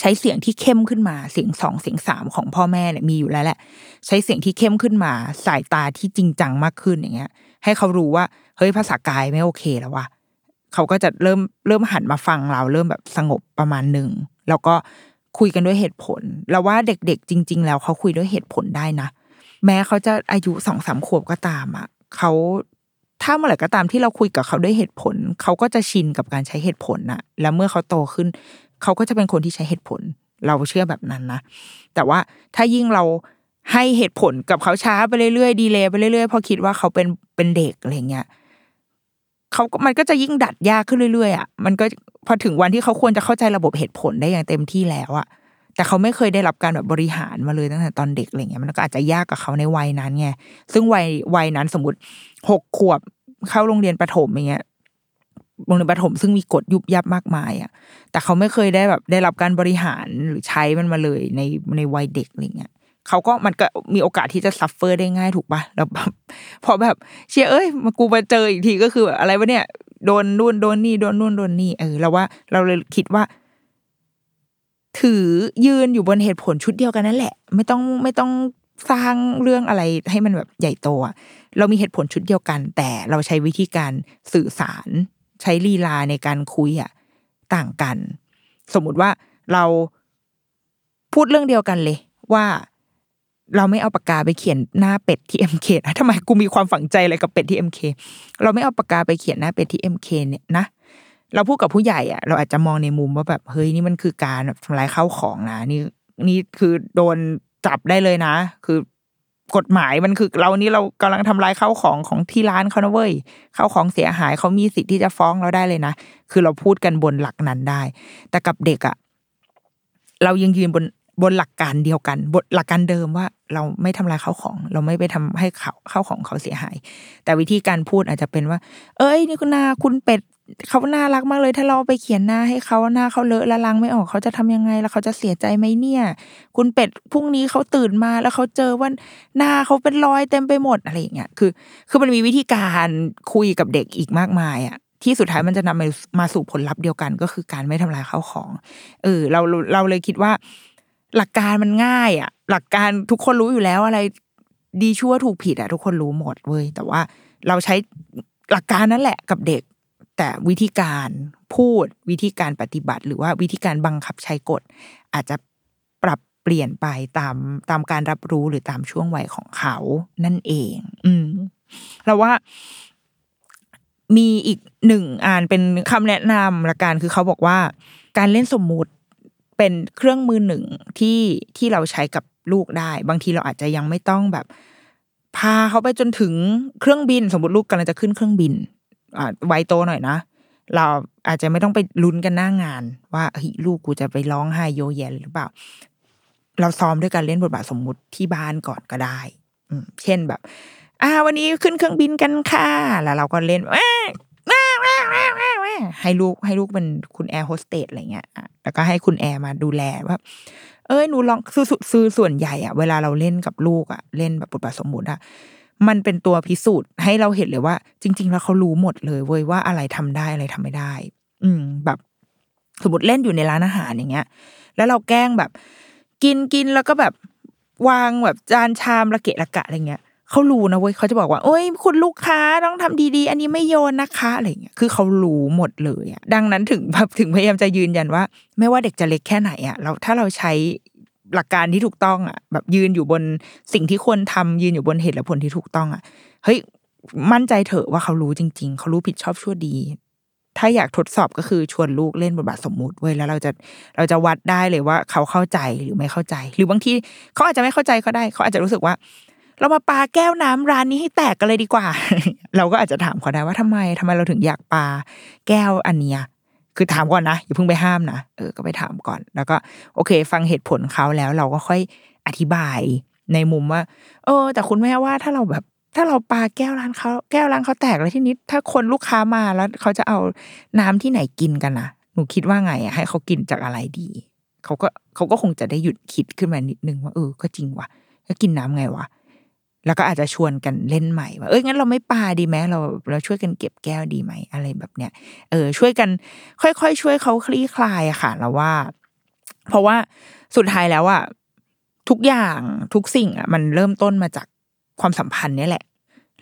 ใช้เสียงที่เข้มขึ้นมาเสียงสองเสียงสามของพ่อแม่เนี่ยมีอยู่แล้วแหละ ใช้เสียงที่เข้มขึ้นมาสายตาที่จริงจังมากขึ้นอย่างเงี้ย ให้เขารู้ว่าเฮ้ยภาษากายไม่โอเคแล้วว่ะเขาก็จะเริ่มเริ่มหันมาฟังเราเริ่มแบบสงบประมาณหนึ่งแล้วก็คุยกันด้วยเหตุผล แล้วว่าเด็กๆ จริง ๆ แล้วเขาคุยด้วยเหตุผลได้นะ แม้เขาจะอายุสองสามขวบก็ตามอะเขาถ้าเมื่อไหร่ก็ตามที่เราคุยกับเขาด้วยเหตุผล เขาก็จะชินกับการใช้เหตุผลน่ะ แล้วเมื่อเขาโตขึ้น เขาก็จะเป็นคนที่ใช้เหตุผล เราเชื่อแบบนั้นนะ แต่ว่าถ้ายิ่งเราให้เหตุผลกับเขาช้าไปเรื่อยๆดีเลยไปเรื่อยๆพอคิดว่าเขาเป็นเป็นเด็กอะไรเงี้ยเขามันก็จะยิ่งดัดยากขึ้นเรื่อยๆอะมันก็พอถึงวันที่เขาควรจะเข้าใจระบบเหตุผลได้อย่างเต็มที่แล้วอะแต่เขาไม่เคยได้รับการแบบบริหารมาเลยตั้งแต่ตอนเด็กอะไรเงี้ยมันก็อาจจะยากกับเขาในวัยนั้นไงซึ่งวัยวัยนั้นสมมติหกขวบเข้าโรงเรียนประถมอย่างเงี้ย โรงเรียนประถมซึ่งมีกฎยุบยับมากมายอะ แต่เขาไม่เคยได้แบบได้รับการบริหารหรือใช้มันมาเลยในในวัยเด็กอะไรเงี้ยเขาก็มันก็มีโอกาสที่จะ suffer ได้ง่ายถูกปะแล้วพอแบบเชี่ยเอ้ยมากูมาเจออีกทีก็คือแบบอะไรวะเนี่ยโดนนู่นโดนนี่โดนนู่นโดนนี่เออแล้วว่าเราเลยคิดว่า ถือยืนอยู่บนเหตุผลชุดเดียวกันนั่นแหละ ไม่ต้องไม่ต้องสร้างเรื่องอะไรให้มันแบบใหญ่โตอะเรามีเหตุผลชุดเดียวกัน แต่เราใช้วิธีการสื่อสาร ใช้ลีลาในการคุยอะต่างกัน สมมุติว่าเราพูดเรื่องเดียวกันเลย ว่าเราไม่เอาปากกาไปเขียนหน้าเป็ดที่เอ็มเคนะทำไมกูมีความฝังใจอะไรกับเป็ดที่เอ็มเคเราไม่เอาปากกาไปเขียนหน้าเป็ดที่เอ็มเคเนี่ยนะเราพูดกับผู้ใหญ่อะเราอาจจะมองในมุมว่าแบบเฮ้ยนี่มันคือการแบบทำลายข้าวของนะนี่นี่คือโดนจับได้เลยนะ คือ กฎหมายมันคือเรานี่เรากำลังทำลายข้าวของของที่ร้านเขานะเว้ยข้าวของเสียหายเขามีสิทธิ์ที่จะฟ้องเราได้เลยนะคือเราพูดกันบนหลักนั้นได้ แต่กับเด็กอะเรายังยืนบนบนหลักการเดียวกันบนหลักการเดิมว่าเราไม่ทำลายข้าวของ เราไม่ไปทำให้เขาข้าวของเขาเสียหาย แต่วิธีการพูดอาจจะเป็นว่า เอ้ย นี่คุณนาคุณเป็ด เขาน่ารักมากเลย ถ้าเราไปเขียนหน้าให้เขาหน้าเขาเลอะละล้างไม่ออกเขาจะทำยังไง แล้วเขาจะเสียใจไหมเนี่ย คุณเป็ดพรุ่งนี้เขาตื่นมาแล้วเขาเจอว่าหน้าเขาเป็นรอยเต็มไปหมดอะไรอย่างเงี้ยคือ คือมันมีวิธีการคุยกับเด็กอีกมากมายอะที่สุดท้ายมันจะนำมามาสู่ผลลัพธ์เดียวกันก็คือการไม่ทำลายข้าวของเออเราเราเลยคิดว่า หลักการมันง่ายอะ หลักการทุกคนรู้อยู่แล้วอะไร ดีชั่วถูกผิดอะ ทุกคนรู้หมดเว้ยแต่ว่าเราใช้หลักการนั่นแหละกับเด็ก แต่วิธีการพูดวิธีการปฏิบัติหรือว่าวิธีการบังคับใช้กฎ อาจจะปรับเปลี่ยนไปตามตามการรับรู้หรือตามช่วงวัยของเขานั่นเอง อืมเราว่ามีอีกหนึ่งอ่านเป็นคำแนะนำละกันคือเขาบอกว่า การเล่นสมมุติเป็นเครื่องมือหนึ่งที่ที่เราใช้กับลูกได้ บางทีเราอาจจะยังไม่ต้องแบบ พาเขาไปจนถึงเครื่องบิน สมมติลูกกำลังจะขึ้นเครื่องบิน วัยโตหน่อยนะ เราอาจจะไม่ต้องไปลุ้นกันหน้างาน ว่าเฮ้ยลูกกูจะไปร้องไห้โยแยหรือเปล่า เราซ้อมด้วยการเล่นบทบาทสมมุติที่บ้านก่อนก็ได้ อือเช่นแบบ อ่า วันนี้ขึ้นเครื่องบินกันค่ะ แล้วเราก็เล่นให้ลูกให้ลูกเป็นคุณแอร์โฮสเตสอะไรเงี้ยแล้วก็ให้คุณแอร์มาดูแลว่า เอ้ยหนูลองซื้อซื้อส่วนใหญ่อะเวลาเราเล่นกับลูกอะเล่นแบบบทบาทสมมุติอะ มันเป็นตัวพิสูจน์ให้เราเห็นเลยว่า จริง ๆ แล้วเขารู้หมดเลยเว้ยว่าอะไรทำได้อะไรทำไม่ได้ อืม แบบ สมมติเล่นอยู่ในร้านอาหารอย่างเงี้ย แล้วเราแกล้งแบบ กินกินแล้วก็แบบวางแบบจานชามระเกะระกะอะไรเงี้ยเขารู้นะเว้ยเขาจะบอกว่าโอ้ยคุณลูกค้าต้องทำดีๆ อันนี้ไม่โยนนะคะอะไรเงี้ยคือเขารู้หมดเลยอะดังนั้นถึงแบบถึงพยายามจะยืนยันว่า ไม่ว่าเด็กจะเล็กแค่ไหนอะเราถ้าเราใช้ หลักการที่ถูกต้องอะแบบยืนอยู่บนสิ่งที่ควรทำยืนอยู่บนเหตุและผลที่ถูกต้องอะเฮ้ยมั่นใจเถอะว่าเขารู้จริง ๆ เขารู้ผิดชอบชั่วดี ถ้าอยากทดสอบก็คือชวนลูกเล่นบทบาทสมมุติเว้ยแล้วเราจะเราจะวัดได้เลยว่า เขาเข้าใจหรือไม่เข้าใจ หรือบางทีเขาอาจจะไม่เข้าใจก็ได้ เขาอาจจะรู้สึกว่า เรามาปาแก้วน้ำร้านนี้ให้แตกกันเลยดีกว่า เราก็อาจจะถามเขาได้ว่าทำไมทำไมเราถึงอยากปาแก้วอันเนี้ย คือถามก่อนนะอย่าเพิ่งไปห้ามนะเออก็ไปถามก่อน แล้วก็ โอเค ฟังเหตุผลเขาแล้วเราก็ค่อยอธิบายในมุมว่า เออ แต่คุณแม่ว่าถ้าเราแบบถ้าเราปาแก้วร้านเขาแก้วร้านเขาแตกแล้วที่นี้ถ้าคนลูกค้ามาแล้วเขาจะเอาน้ำที่ไหนกินกันนะหนูคิดว่าไงอะให้เขากินจากอะไรดีเขาก็เขาก็คงจะได้หยุดคิดขึ้นมานิดนึงว่าเออก็จริงว่ะแล้วกินน้ำไงวะ แล้วก็อาจจะชวนกันเล่นใหม่ว่าเอ้ยงั้นเราไม่ปาดีไหมเราเราช่วยกันเก็บแก้วดีไหมอะไรแบบเนี้ยเออช่วยกัน ค่อยๆช่วยเขาคลี่คลายอะค่ะเราว่า เพราะว่าสุดท้ายแล้วอะทุกอย่างทุกสิ่งอะมันเริ่มต้นมาจากความสัมพันธ์นี่แหละ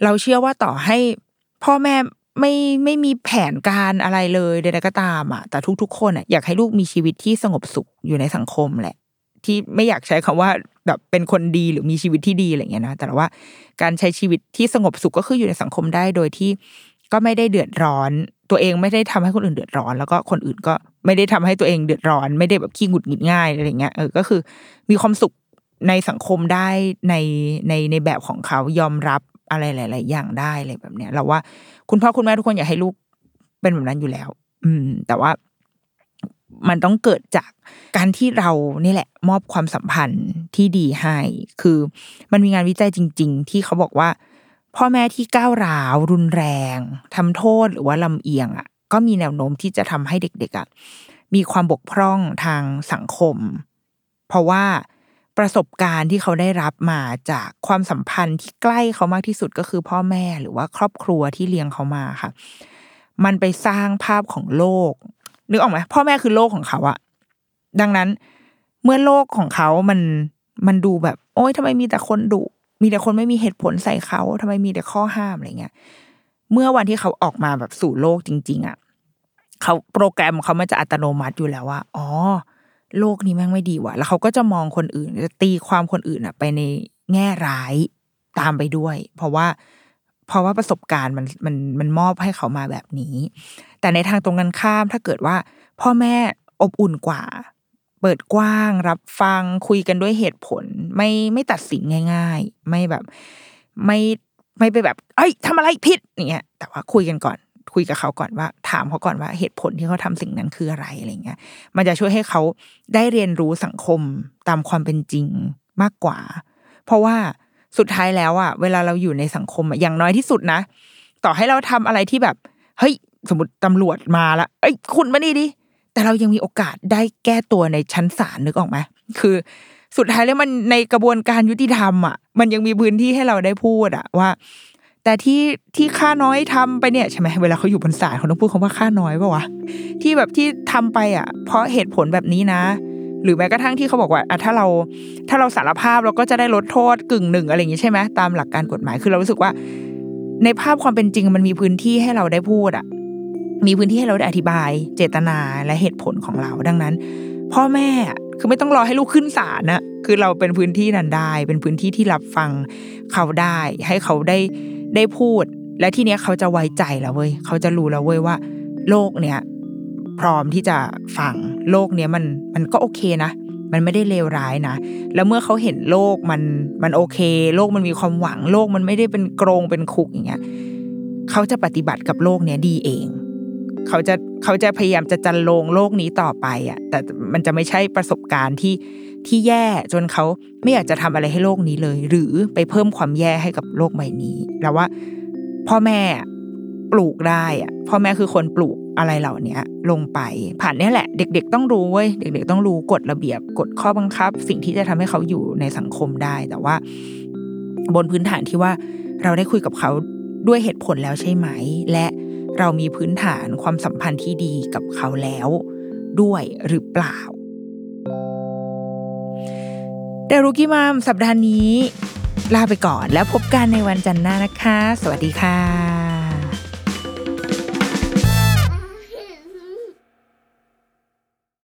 เราเชื่อว่าต่อให้พ่อแม่ไม่ไม่มีแผนการอะไรเลยใดๆก็ตามอะแต่ทุกๆคนอะอยากให้ลูกมีชีวิตที่สงบสุขอยู่ในสังคมแหละ ที่ไม่อยากใช้คำว่าแบบเป็นคนดีหรือมีชีวิตที่ดีอะไรเงี้ยนะ แต่ว่าการใช้ชีวิตที่สงบสุขก็คืออยู่ในสังคมได้โดยที่ก็ไม่ได้เดือดร้อน ตัวเองไม่ได้ทำให้คนอื่นเดือดร้อน แล้วก็คนอื่นก็ไม่ได้ทำให้ตัวเองเดือดร้อน ไม่ได้แบบขี้หงุดหงิดง่ายอะไรเงี้ยเออก็คือมีความสุขในสังคมได้ในในในแบบของเขายอมรับอะไรหลาย ๆ อย่างได้อะไรแบบเนี้ยเราว่าคุณพ่อคุณแม่ทุกคนอยากให้ลูกเป็นแบบนั้นอยู่แล้ว อืม แต่ว่า มันต้องเกิดจากการที่เรานี่แหละ มอบความสัมพันธ์ที่ดีให้ คือมันมีงานวิจัยจริง ๆ ที่เขาบอกว่า พ่อแม่ที่ก้าวร้าว รุนแรงทำโทษหรือว่าลำเอียงอะ ก็มีแนวโน้มที่จะทำให้เด็กๆอะมีความบกพร่องทางสังคม เพราะว่าประสบการณ์ที่เขาได้รับมาจากความสัมพันธ์ที่ใกล้เขามากที่สุดก็คือพ่อแม่หรือว่าครอบครัวที่เลี้ยงเขามาค่ะ มันไปสร้างภาพของโลก นึกออกไหมพ่อแม่คือโลกของเขาอะดังนั้นเมื่อโลกของเขามันมันดูแบบ โอ๊ยทำไมมีแต่คนดุมีแต่คนไม่มีเหตุผลใส่เขาทำไมมีแต่ข้อห้ามอะไรเงี้ยเมื่อวันที่เขาออกมาแบบสู่โลกจริง ๆอะเขาโปรแกรมของเขามันจะอัตโนมัติอยู่แล้วว่าอ๋อ โลกนี้แม่งไม่ดีว่ะ แล้วเขาก็จะมองคนอื่นจะตีความคนอื่นอะไปในแง่ร้ายตามไปด้วย เพราะว่า เพราะว่าประสบการณ์มันมันมันมอบให้เขามาแบบนี้ แต่ในทางตรงกันข้ามถ้าเกิดว่า พ่อแม่อบอุ่นกว่า เปิดกว้าง รับฟังคุยกันด้วยเหตุผล ไม่ไม่ตัดสินง่าย ๆ ไม่แบบไม่ไม่ไปแบบ เอ้ยทำอะไรผิดอย่างเงี้ย แต่ว่าคุยกันก่อน คุยกับเขาก่อนว่า ถามเขาก่อนว่าเหตุผลที่เขาทำสิ่งนั้นคืออะไรอะไรเงี้ย มันจะช่วยให้เขาได้เรียนรู้สังคมตามความเป็นจริงมากกว่า เพราะว่าสุดท้ายแล้วอะเวลาเราอยู่ในสังคมอะอย่างน้อยที่สุดนะ ต่อให้เราทำอะไรที่แบบ เฮ้ย สมมติตำรวจมาละเอ้ยคุณมานี่ดิแต่เรายังมีโอกาสได้แก้ตัวในชั้นศาลนึกออกไหมคือ สุดท้ายแล้วมันในกระบวนการยุติธรรมอะ มันยังมีพื้นที่ให้เราได้พูดอะว่า แต่ที่ที่ค่าน้อยทำไปเนี่ยใช่ไหมเวลาเขาอยู่บนศาลเขาต้องพูดคำว่าค่าน้อยป่าวะที่แบบที่ทำไปอะ เพราะเหตุผลแบบนี้นะหรือแม้กระทั่งที่เขาบอกว่าอะถ้าเราถ้าเราสารภาพเราก็จะได้ลดโทษกึ่งหนึ่งอะไรอย่างงี้ใช่ไหมตามหลักการกฎหมายคือเรารู้สึกว่า ในภาพความเป็นจริงมันมีพื้นที่ให้เราได้พูดอะ มีพื้นที่ให้เราได้อธิบาย เจตนาและเหตุผลของเราดังนั้น พ่อแม่คือไม่ต้องรอให้ลูกขึ้นศาลนะคือเราเป็นพื้นที่นั้นได้ เป็นพื้นที่ที่รับฟังเขาได้ ให้เขาได้ได้พูด และที่เนี้ยเขาจะไว้ใจแล้วเว้ยเขาจะรู้แล้วเว้ยว่า โลกเนี้ยพร้อมที่จะฟังโลกเนี้ยมันมันก็โอเคนะมันไม่ได้เลวร้ายนะ แล้วเมื่อเขาเห็นโลกมันมันโอเค โลกมันมีความหวัง โลกมันไม่ได้เป็นกรงเป็นคุกอย่างเงี้ย เขาจะปฏิบัติกับโลกเนี้ยดีเอง เขาจะเขาจะพยายามจะจันลงโลกนี้ต่อไปอะแต่มันจะไม่ใช่ประสบการณ์ที่ที่แย่จนเขาไม่อยากจะทำอะไรให้โลกนี้เลย หรือไปเพิ่มความแย่ให้กับโลกใบนี้แล้วว่า พ่อแม่ปลูกได้อะพ่อแม่คือคนปลูกอะไรเหล่านี้ลงไป ผ่านนี้แหละ เด็ก ๆ ต้องรู้เว้ยเด็ก ๆ ต้องรู้กฎระเบียบกฎข้อบังคับ สิ่งที่จะทำให้เขาอยู่ในสังคมได้ แต่ว่า บนพื้นฐานที่ว่าเราได้คุยกับเขาด้วยเหตุผลแล้วใช่ไหม และ เรามีพื้นฐานความสัมพันธ์ที่ดีกับเขาแล้วด้วยหรือเปล่าเดรุกี้มามสัปดาห์นี้ ลาไปก่อนแล้วพบกันในวันจันทร์หน้านะคะ สวัสดีค่ะ